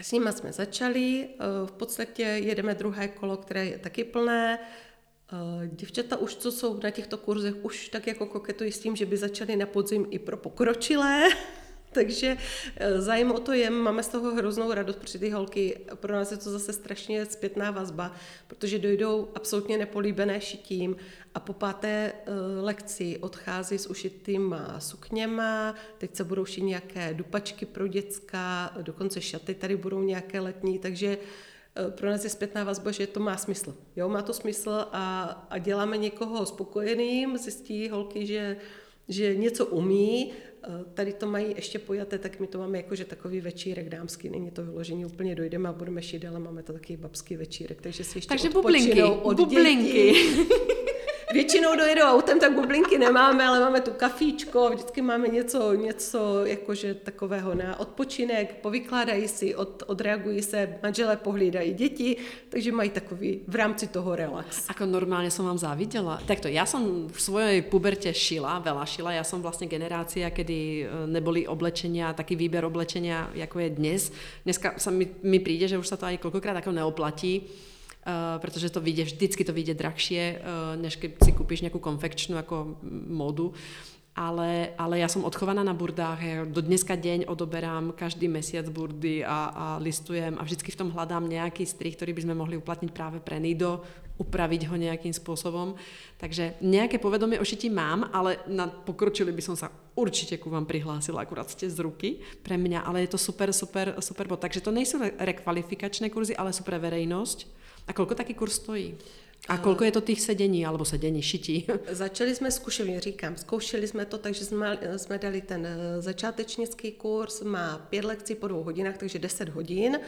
S nimi jsme začali, eh, v podstatě jedeme druhé kolo, které je taky plné. Eh, děvčata už, co jsou na těchto kurzech, už tak jako koketují s tím, že by začaly na podzim i pro pokročilé, (laughs) Takže eh, zájem o to je, máme z toho hroznou radost, protože ty holky, pro nás je to zase strašně zpětná vazba, protože dojdou absolutně nepolíbené šitím a po páté uh, lekci odchází s ušitýma sukněma, teď se budou šít nějaké dupačky pro děcka, dokonce šaty tady budou nějaké letní, takže uh, pro nás je zpětná vazba, že to má smysl. Jo, má to smysl a, a děláme někoho spokojeným, zjistí holky, že že něco umí, tady to mají ještě pojaté, tak my to máme jako, že takový večírek dámský, není to vyložení, úplně dojdeme a budeme šít, ale máme to takový babský večírek, takže si ještě Takže bublinky, od bublinky. (laughs) Většinou dojedou autem, tak bublinky nemáme, ale máme tu kafíčko, vždycky máme něco, něco jakože takového na odpočinek, povykládají si, od, odreagují se, manželé pohlídají děti, takže mají takový v rámci toho relax. Ako normálně jsem vám záviděla. Takto, já jsem v svojej puberte šila, veľa šila, já jsem vlastně generácia, kedy e, neboli oblečenia, taký výber oblečenia, jako je dnes. Dneska sa mi, mi príde, že už sa to ani koľkokrát ako neoplatí protože to vyjde, vždycky to vyjde drahšie, uh, než keď si kúpiš nějakou konfekčnú jako modu. Ale, ale já jsem odchovaná na burdách, já do dneska deň odoberám každý mesiac burdy a, a listujem a vždycky v tom hľadám nějaký strih, který bychom mohli uplatnit právě pre Nido, upraviť ho nejakým spôsobom. Takže nejaké povedomie o šití mám, ale na pokročili by som sa určite ku vám prihlásila, akurát ste z ruky pre mňa, ale je to super, super, super bod. Takže to nejsou rekvalifikačné kurzy, ale sú pre verejnosť a kolko taky kurz stojí? A kolko je to těch sedení, alebo sedení, šití? (laughs) Začali jsme zkušeně, říkám, zkoušeli jsme to, takže jsme, jsme dali ten eh, začátečnický kurz, má pět lekcí po dvou hodinách, takže 10 hodin.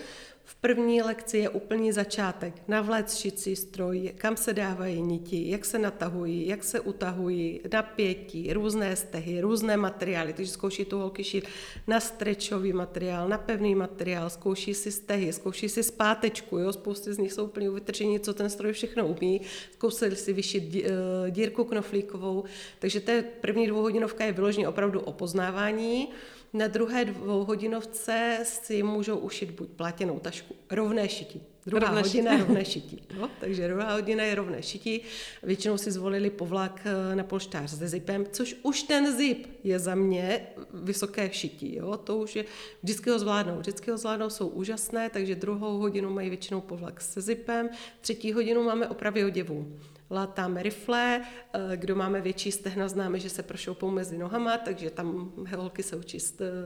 V první lekci je úplný začátek. Navléc šicí stroj, kam se dávají niti, jak se natahují, jak se utahují, napětí, různé stehy, různé materiály. Takže zkouší tu holky šít na strečový materiál, na pevný materiál, zkouší si stehy, zkouší si zpátečku, jo? spousty z nich jsou úplně vytržení, co ten stroj všechno umí. Zkoušeli si vyšít eh, dírku knoflíkovou. Takže ta první dvouhodinovka je vyloženě opravdu o poznávání. Na druhé dvouhodinovce si můžou ušit buď plátěnou tašku, rovné šití. Druhá rovné hodina je rovné (laughs) šití. No, takže druhá hodina je rovné šití. Většinou si zvolili povlak eh, na polštář se zipem, což už ten zip je za mě vysoké šití. Jo? To už je, vždycky ho zvládnou. Vždycky ho zvládnou, jsou úžasné, takže druhou hodinu mají většinou povlak se zipem, třetí hodinu máme opravy oděvů látáme rifle, eh, kdo máme větší stehna, známe, že se prošoupou mezi nohama, takže tam holky se učí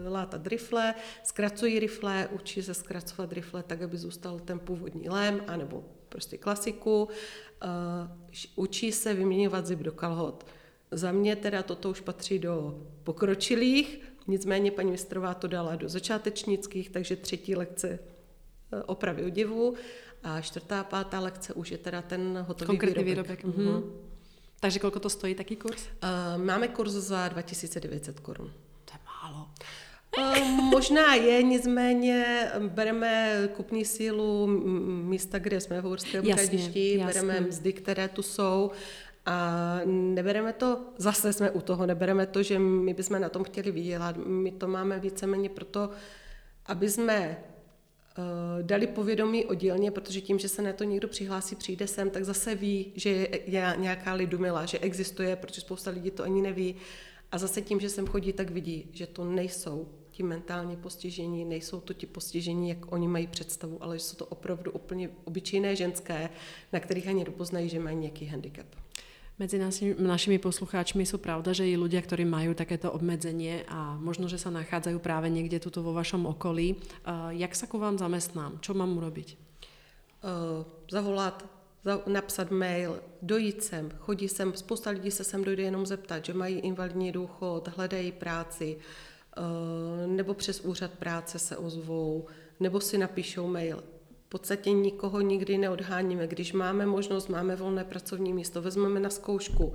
látat rifle, zkracují rifle, učí se zkracovat rifle tak, aby zůstal ten původní lém, anebo prostě klasiku. Eh, učí se vyměňovat zip do kalhot. Za mě teda toto už patří do pokročilých, nicméně paní mistrová to dala do začátečnických, takže třetí lekce eh, opravy oděvu a čtvrtá, pátá lekce už je teda ten hotový Konkrétní výrobek. výrobek. Mm-hmm. Takže kolko to stojí taký kurz? Uh, máme kurz za 2900 korun. To je málo. Uh, možná je, nicméně bereme kupní sílu místa, kde jsme v Hovorském hradišti, bereme mzdy, které tu jsou a nebereme to, zase jsme u toho, nebereme to, že my bychom na tom chtěli vydělat. My to máme víceméně proto, aby jsme Eh, dali povědomí o dílně, protože tím, že se na to někdo přihlásí, přijde sem, tak zase ví, že je nějaká lidumila, že existuje, protože spousta lidí to ani neví. A zase tím, že sem chodí, tak vidí, že to nejsou ti mentálně postižení, nejsou to ti postižení, jak oni mají představu, ale že jsou to opravdu úplně obyčejné ženské, na kterých ani nepoznají, že mají nějaký handicap. Medzi našimi, našimi poslucháčmi sú pravda, že i ľudia, ktorí majú takéto obmedzenie a možno, že sa nachádzajú práve niekde tuto vo vašom okolí. Uh, jak sa ku vám zamestnám? Čo mám urobiť? Uh, zavolat, za, napsat mail, dojít sem, chodí sem, spousta lidí se sem dojde jenom zeptat, že mají invalidní důchod, hledají práci, uh, nebo přes úřad práce se ozvou, nebo si napíšou mail podstatě nikoho nikdy neodháníme. Když máme možnost, máme volné pracovní místo, vezmeme na zkoušku.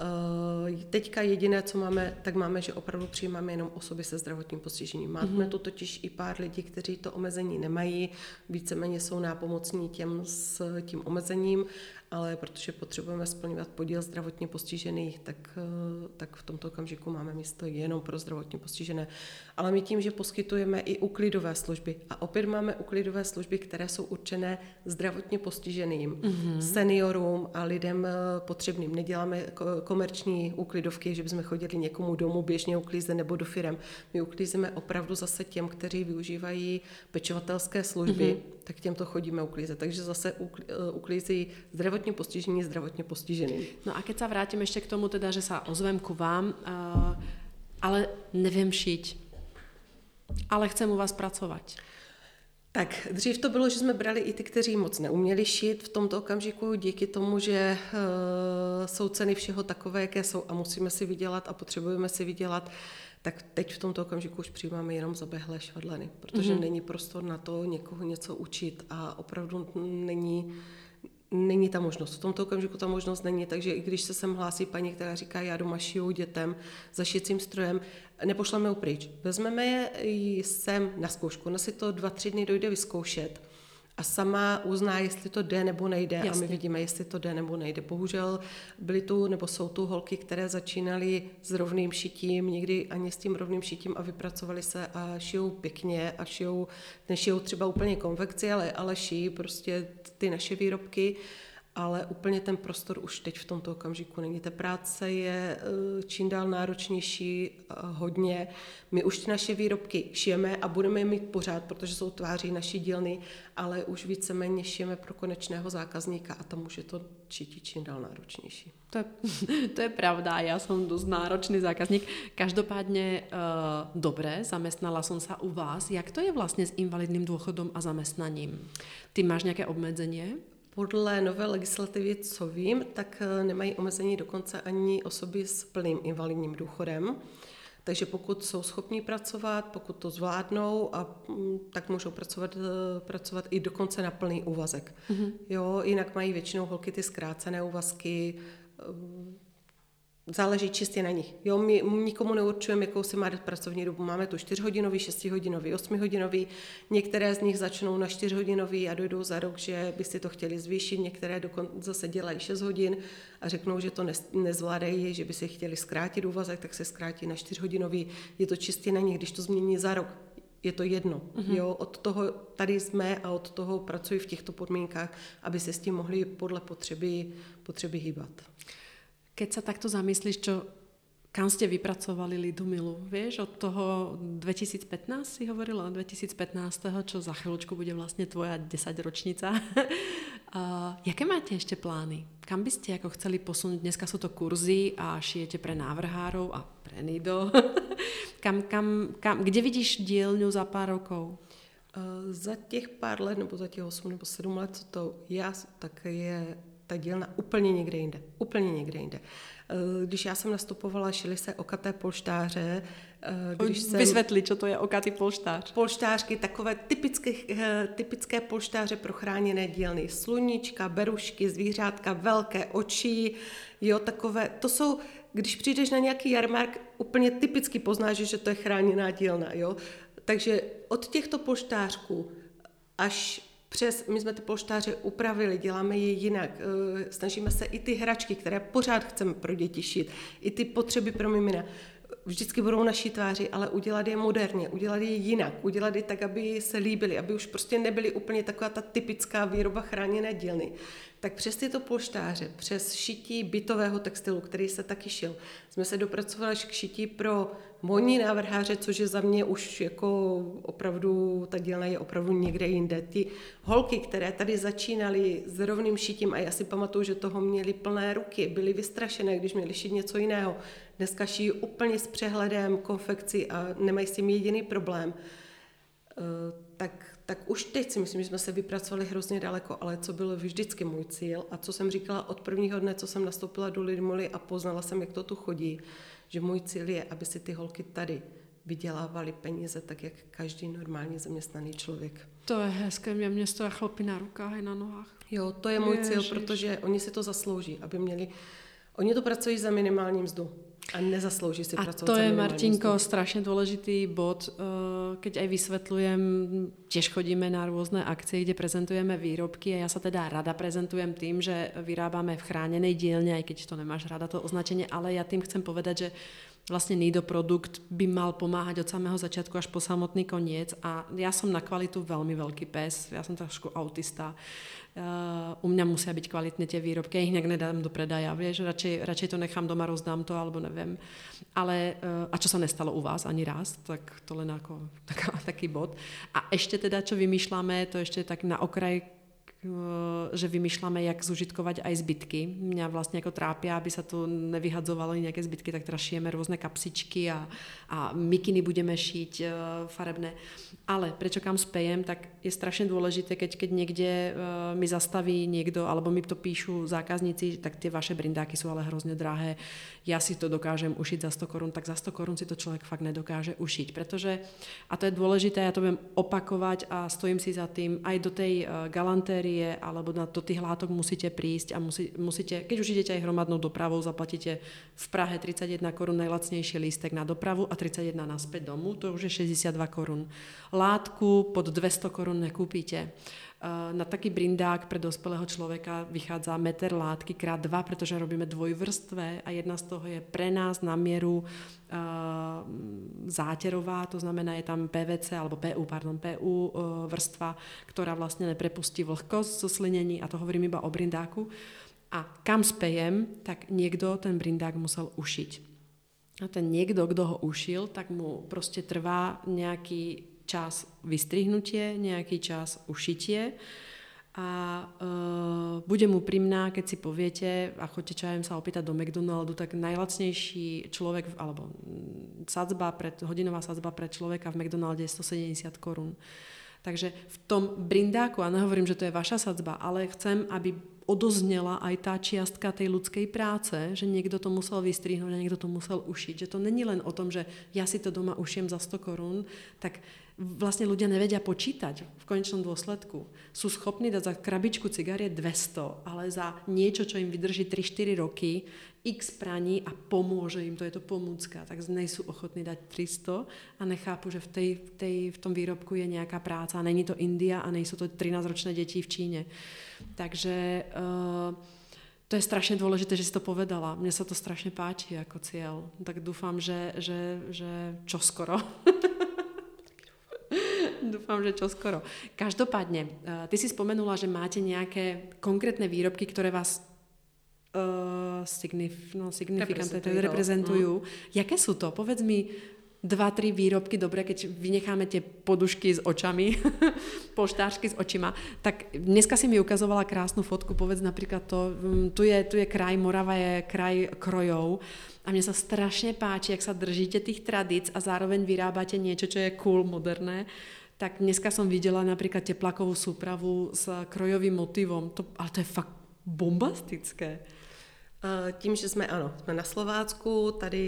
Eh, teďka jediné, co máme, tak máme, že opravdu přijímáme jenom osoby se zdravotním postižením. Máme mm-hmm. tu totiž i pár lidí, kteří to omezení nemají, víceméně jsou nápomocní těm s tím omezením ale protože potřebujeme splňovat podíl zdravotně postižených, tak, eh, tak v tomto okamžiku máme místo jenom pro zdravotně postižené. Ale my tím, že poskytujeme i uklidové služby a opět máme uklidové služby, které jsou určené zdravotně postiženým, mm-hmm. seniorům a lidem eh, potřebným. Neděláme komerční úklidovky, že bychom chodili někomu domů běžně uklízet nebo do firem. My uklízíme opravdu zase těm, kteří využívají pečovatelské služby, mm-hmm. Tak těm to chodíme uklízet. Takže zase eh, uklízí zdravotně postižení zdravotně postižený. No a keď se vrátím ještě k tomu teda, že se ozvem ku vám, uh, ale nevím šiť, ale chcem u vás pracovat. Tak dřív to bylo, že jsme brali i ty, kteří moc neuměli šít v tomto okamžiku, díky tomu, že uh, jsou ceny všeho takové, jaké jsou a musíme si vydělat a potřebujeme si vydělat, tak teď v tomto okamžiku už přijímáme jenom zabehlé švadleny, protože mm-hmm. není prostor na to někoho něco učit a opravdu není není ta možnost. V tomto okamžiku ta možnost není, takže i když se sem hlásí paní, která říká, já doma šiju dětem za šicím strojem, nepošleme ho pryč. Vezmeme je sem na zkoušku, ona si to dva, tři dny dojde vyzkoušet a sama uzná, jestli to jde nebo nejde Jasně. a my vidíme, jestli to jde nebo nejde. Bohužel byly tu nebo jsou tu holky, které začínaly s rovným šitím, někdy ani s tím rovným šitím a vypracovali se a šijou pěkně a šijou, nešijou třeba úplně konvekci, ale, ale šijí prostě ty naše výrobky ale úplně ten prostor už teď v tomto okamžiku není. Ta práce je eh, čím dál náročnější hodně. My už ty naše výrobky šijeme a budeme je mít pořád, protože jsou tváří naší dílny, ale už víceméně šijeme pro konečného zákazníka a tam už je to čítí čím dál náročnější. To je, (laughs) to je pravda, já jsem dost náročný zákazník. Každopádně uh, dobré, zaměstnala jsem se u vás. Jak to je vlastně s invalidním důchodem a zaměstnaním? Ty máš nějaké obmedzení? Podle nové legislativy, co vím, tak eh, nemají omezení dokonce ani osoby s plným invalidním důchodem. Takže pokud jsou schopní pracovat, pokud to zvládnou, a, mm, tak můžou pracovat, eh, pracovat i dokonce na plný úvazek. Mm-hmm. Jo, jinak mají většinou holky ty zkrácené úvazky, eh, záleží čistě na nich. Jo, my nikomu neurčujeme, jakou si má dát pracovní dobu. Máme tu 4-hodinový, 6-hodinový, 8-hodinový. Některé z nich začnou na 4-hodinový a dojdou za rok, že by si to chtěli zvýšit. Některé dokonce zase dělají 6 hodin a řeknou, že to nezvládají, že by si chtěli zkrátit úvazek, tak se zkrátí na 4-hodinový. Je to čistě na nich, když to změní za rok. Je to jedno. Mm-hmm. Jo, od toho tady jsme a od toho pracuji v těchto podmínkách, aby se s tím mohli podle potřeby, potřeby hýbat. Keď sa takto zamyslíš, čo, kam ste vypracovali Lidumilu, vieš, od toho 2015 si hovorila, 2015, čo za chvíľočku bude vlastne tvoja 10 ročnica. uh, (laughs) jaké máte ešte plány? Kam by ste ako chceli posunúť? Dneska sú to kurzy a šijete pre návrhárov a pre Nido. (laughs) kam, kam, kam, kde vidíš dílňu za pár rokov? Uh, za těch pár let, nebo za těch 8 nebo 7 let, co to já, tak je ta dílna úplně někde jinde. Úplně někde jinde. Eh, když já jsem nastupovala, šily se okaté polštáře. Eh, když jsem... Vysvětli, co to je okatý polštář. Polštářky, takové typické, eh, typické polštáře pro chráněné dílny. Sluníčka, berušky, zvířátka, velké oči, jo, takové, to jsou, když přijdeš na nějaký jarmark, úplně typicky poznáš, že to je chráněná dílna, jo. Takže od těchto polštářků až přes, my jsme ty polštáře upravili, děláme je jinak, eh, snažíme se i ty hračky, které pořád chceme pro děti šít, i ty potřeby pro mimina, vždycky budou naší tváři, ale udělat je moderně, udělat je jinak, udělat je tak, aby se líbily, aby už prostě nebyly úplně taková ta typická výroba chráněné dílny. Tak přes tyto polštáře, přes šití bytového textilu, který se taky šil, jsme se dopracovali k šití pro modní návrháře, což je za mě už jako opravdu, ta dílna je opravdu někde jinde. Ty holky, které tady začínaly s rovným šitím, a já si pamatuju, že toho měly plné ruky, byly vystrašené, když měli šít něco jiného. Dneska šijí úplně s přehledem konfekci a nemají s tím jediný problém. Eh, tak, tak už teď si myslím, že jsme se vypracovali hrozně daleko, ale co byl vždycky můj cíl a co jsem říkala od prvního dne, co jsem nastoupila do Lidmoly a poznala jsem, jak to tu chodí, že můj cíl je, aby si ty holky tady vydělávali peníze tak, jak každý normální zaměstnaný člověk. To je hezké, mě město a chlopy na rukách i na nohách. Jo, to je můj Ježiš. cíl, protože oni si to zaslouží, aby měli, oni to pracují za minimální mzdu. A nezaslouží si a pracovat to je, Martinko, strašně důležitý bod, eh, keď aj vysvetľujem, tiež chodíme na různé akcie, kde prezentujeme výrobky a já se teda rada prezentujem tým, že vyrábáme v chráněnej dílně, aj keď to nemáš rada to označení, ale já tým chcem povedať, že vlastne Nido produkt by mal pomáhať od samého začiatku až po samotný koniec a ja som na kvalitu veľmi veľký pes, ja som trošku autista. Uh, u mňa musia byť kvalitné tie výrobky, ja ich nejak nedám do predaja, vieš, radšej, radšej to nechám doma, rozdám to, alebo neviem. Ale, uh, a čo sa nestalo u vás ani raz, tak to len ako (laughs) taká, taký bod. A ešte teda, čo vymýšľame, to ešte tak na okraj Eh, že vymýšľame, jak zužitkovať aj zbytky. Mňa vlastne ako trápia, aby sa tu nevyhadzovalo nejaké zbytky, tak teraz šijeme rôzne kapsičky a, a mikiny budeme šiť uh, farebné. Ale prečo kam spejem, tak je strašne dôležité, keď, keď niekde uh, mi zastaví niekto, alebo mi to píšu zákazníci, tak tie vaše brindáky sú ale hrozne drahé. Ja si to dokážem ušiť za 100 korún, tak za 100 korún si to človek fakt nedokáže ušiť. Pretože, a to je dôležité, ja to budem opakovať a stojím si za tým, aj do tej galantérie batérie alebo na, do tých látok musíte prísť a musí, musíte, keď už idete aj hromadnou dopravou, zaplatíte v Prahe 31 korún najlacnejší lístek na dopravu a 31 naspäť domu, to už je 62 korún. Látku pod 200 korún nekúpite. Na taký brindák pre dospelého človeka vychádza meter látky krát dva, pretože robíme dvojvrstvé a jedna z toho je pre nás na mieru záterová, to znamená je tam PVC alebo PU, pardon, PU eh, vrstva, ktorá vlastne neprepustí vlhkosť zo slinení a to hovorím iba o brindáku. A kam spejem, tak niekto ten brindák musel ušiť. A ten niekto, kto ho ušil, tak mu proste trvá nejaký čas vystrihnutie, nejaký čas ušitie a uh, bude mu primná, keď si poviete a chodíte čajem sa opýtať do McDonaldu, tak najlacnejší človek, alebo sadzba pred, hodinová sadzba pre človeka v McDonalde je 170 korún. Takže v tom brindáku, a nehovorím, že to je vaša sadzba, ale chcem, aby odoznela aj tá čiastka tej ľudskej práce, že niekto to musel vystrihnúť a niekto to musel ušiť. Že to není len o tom, že ja si to doma ušiem za 100 korún, tak vlastne ľudia nevedia počítať v konečnom dôsledku. Sú schopní dať za krabičku cigarie 200, ale za niečo, čo im vydrží 3-4 roky, x praní a pomôže im, to je to pomôcka, tak nejsú ochotní dať 300 a nechápu, že v, tej, v, tej, v tom výrobku je nejaká práca a není to India a nejsou to 13-ročné deti v Číne. Takže uh, to je strašne dôležité, že si to povedala. Mne sa to strašne páči ako cieľ. Tak dúfam, že, že, že čoskoro. (laughs) (laughs) Dúfam, že čo skoro. Každopádne, uh, ty si spomenula, že máte nejaké konkrétne výrobky, ktoré vás uh, signif, no, signifikantne reprezentujú. Reprezentujú. Mm. Jaké sú to? Povedz mi dva, tri výrobky, dobre, keď vynecháme tie podušky s očami, (laughs) poštářky s očima, tak dneska si mi ukazovala krásnu fotku, povedz napríklad to, um, tu je, tu je kraj, Morava je kraj krojov a mne sa strašne páči, ak sa držíte tých tradíc a zároveň vyrábate niečo, čo je cool, moderné tak dneska som videla napríklad teplakovú súpravu s krojovým motivom. To, ale to je fakt bombastické. Tím, že jsme, ano, jsme na Slovácku, tady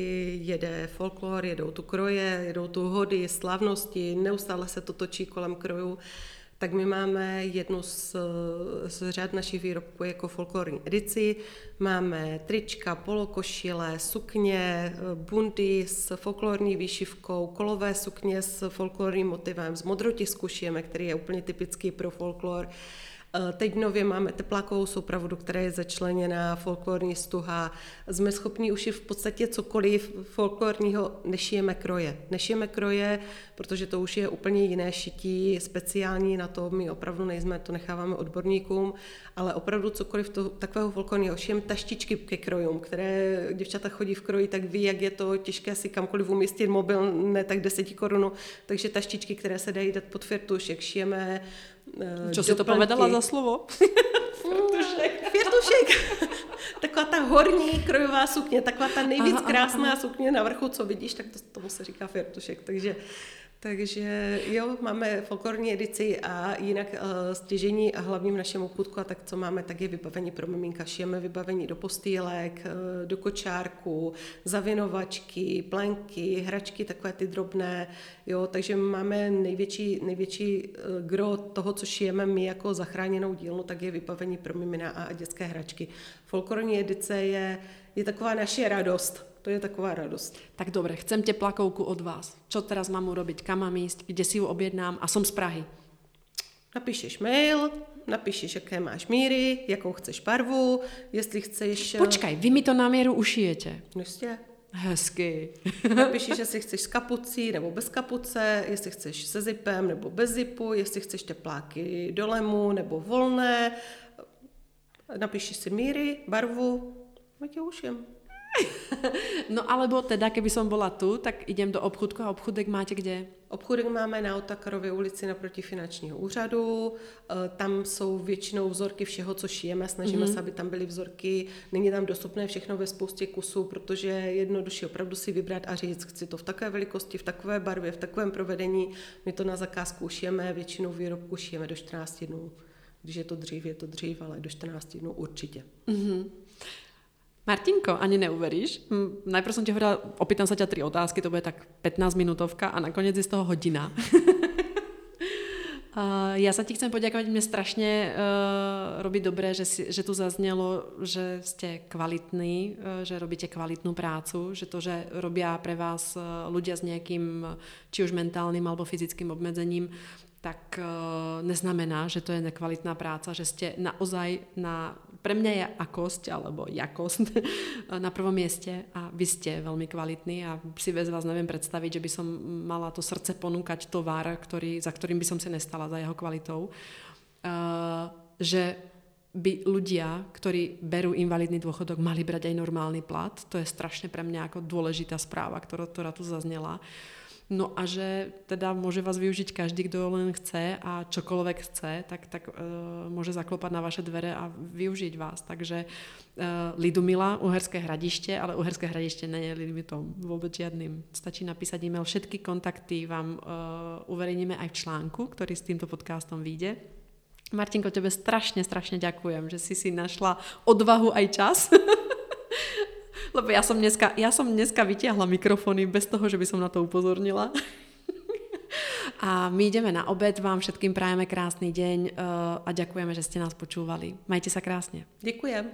jede folklor, jedou tu kroje, jedou tu hody, slavnosti, neustále se to točí kolem krojů tak my máme jednu z, z řad našich výrobků jako folklorní edici. Máme trička, polokošile, sukně, bundy s folklorní výšivkou, kolové sukně s folklorním motivem, z modrotisku šijeme, který je úplně typický pro folklor. Eh, teď nově máme teplákovou soupravu, do které je začleněná folklorní stuha. Jsme schopni už v podstatě cokoliv folklorního, nešijeme kroje. Nešijeme kroje, protože to už je úplně jiné šití, speciální na to, my opravdu nejsme, to necháváme odborníkům, ale opravdu cokoliv to, takového folklorního. Šijeme taštičky ke krojům, které děvčata chodí v kroji, tak ví, jak je to těžké si kamkoliv umístit mobil, ne tak 10 korun, takže taštičky, které se dají dát pod firtušek, šijeme Čo si to povedala za slovo? (laughs) Firtušek. Firtušek. (laughs) taková ta horní krojová sukně, taková ta nejvíc aha, krásná aha. sukně na vrchu, co vidíš, tak to, tomu se říká firtušek. Takže takže jo, máme folklorní edici a jinak uh, stěžení a hlavním našem obchůdku a tak, co máme, tak je vybavení pro miminka. Šijeme vybavení do postýlek, uh, do kočárku, zavinovačky, plenky, hračky, takové ty drobné, jo, takže máme největší, největší uh, gro toho, co šijeme my jako zachráněnou dílnu, tak je vybavení pro mimina a, a dětské hračky. Folklorní edice je, je taková naše radost, to je taková radost. Tak dobre, chcem teplakovku od vás. Čo teraz mám urobiť? Kam mám ísť? Kde si ju objednám? A som z Prahy. Napíšeš mail, napíšeš, jaké máš míry, jakou chceš barvu, jestli chceš... Počkaj, vy mi to na mieru ušijete. Jistě. Hezky. Napíši, že si chceš s kapucí nebo bez kapuce, jestli chceš se zipem nebo bez zipu, jestli chceš tepláky do lemu nebo volné. Napíši si míry, barvu, my tě uším. No alebo teda, keby som bola tu, tak idem do obchudku a obchudek máte kde? Obchůdek máme na Otakarově ulici naproti finančního úřadu. Eh, Tam jsou většinou vzorky všeho, co šijeme. Snažíme mm-hmm. se, aby tam byly vzorky. Není tam dostupné všechno ve spoustě kusů, protože je jednodušší opravdu si vybrat a říct, chci to v takové velikosti, v takové barvě, v takovém provedení. My to na zakázku šijeme, většinou výrobku šijeme do 14 dnů. Když je to dřív, je to dřív, ale do 14 dnů určitě. Mm-hmm. Martinko, ani neuveríš. Najprv som ti hovorila, opýtam sa ťa tri otázky, to bude tak 15 minútovka a nakoniec je z toho hodina. (laughs) Uh, Já sa ti chcem poďakovať, mne strašne uh, robí dobré, že, si, že tu zaznělo, že ste kvalitní, uh, že robíte kvalitnú prácu, že to, že robia pre vás uh, ľudia s nejakým či už mentálnym alebo fyzickým obmedzením, tak uh, neznamená, že to je nekvalitná práca, že ste naozaj na, pre mňa je akosť alebo jakost (laughs) na prvom mieste a vy ste veľmi kvalitní a si bez vás neviem predstaviť, že by som mala to srdce ponúkať tovar, ktorý, za ktorým by som si nestala za jeho kvalitou. Uh, že by ľudia, ktorí berú invalidný dôchodok, mali brať aj normálny plat. To je strašne pre mňa ako dôležitá správa, ktorá, ktorá tu zaznela. No a že teda môže vás využiť každý, kto len chce a čokoľvek chce, tak, tak uh, môže zaklopať na vaše dvere a využiť vás. Takže uh, Lidumila, Uherské hradište, ale Uherské hradište nie je limitom vôbec žiadnym. Stačí napísať e-mail. Všetky kontakty vám uh, uverejníme aj v článku, ktorý s týmto podcastom vyjde. Martinko, tebe strašne, strašne ďakujem, že si si našla odvahu aj čas. (laughs) Lebo ja som, dneska, ja som dneska vytiahla mikrofony bez toho, že by som na to upozornila. (laughs) A my ideme na obed, vám všetkým prajeme krásny deň uh, a ďakujeme, že ste nás počúvali. Majte sa krásne. Děkujem.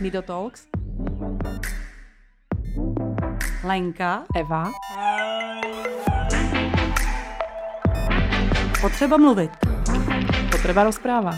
Nido Talks. Lenka, Eva. Potřeba mluvit. Potřeba rozpráva.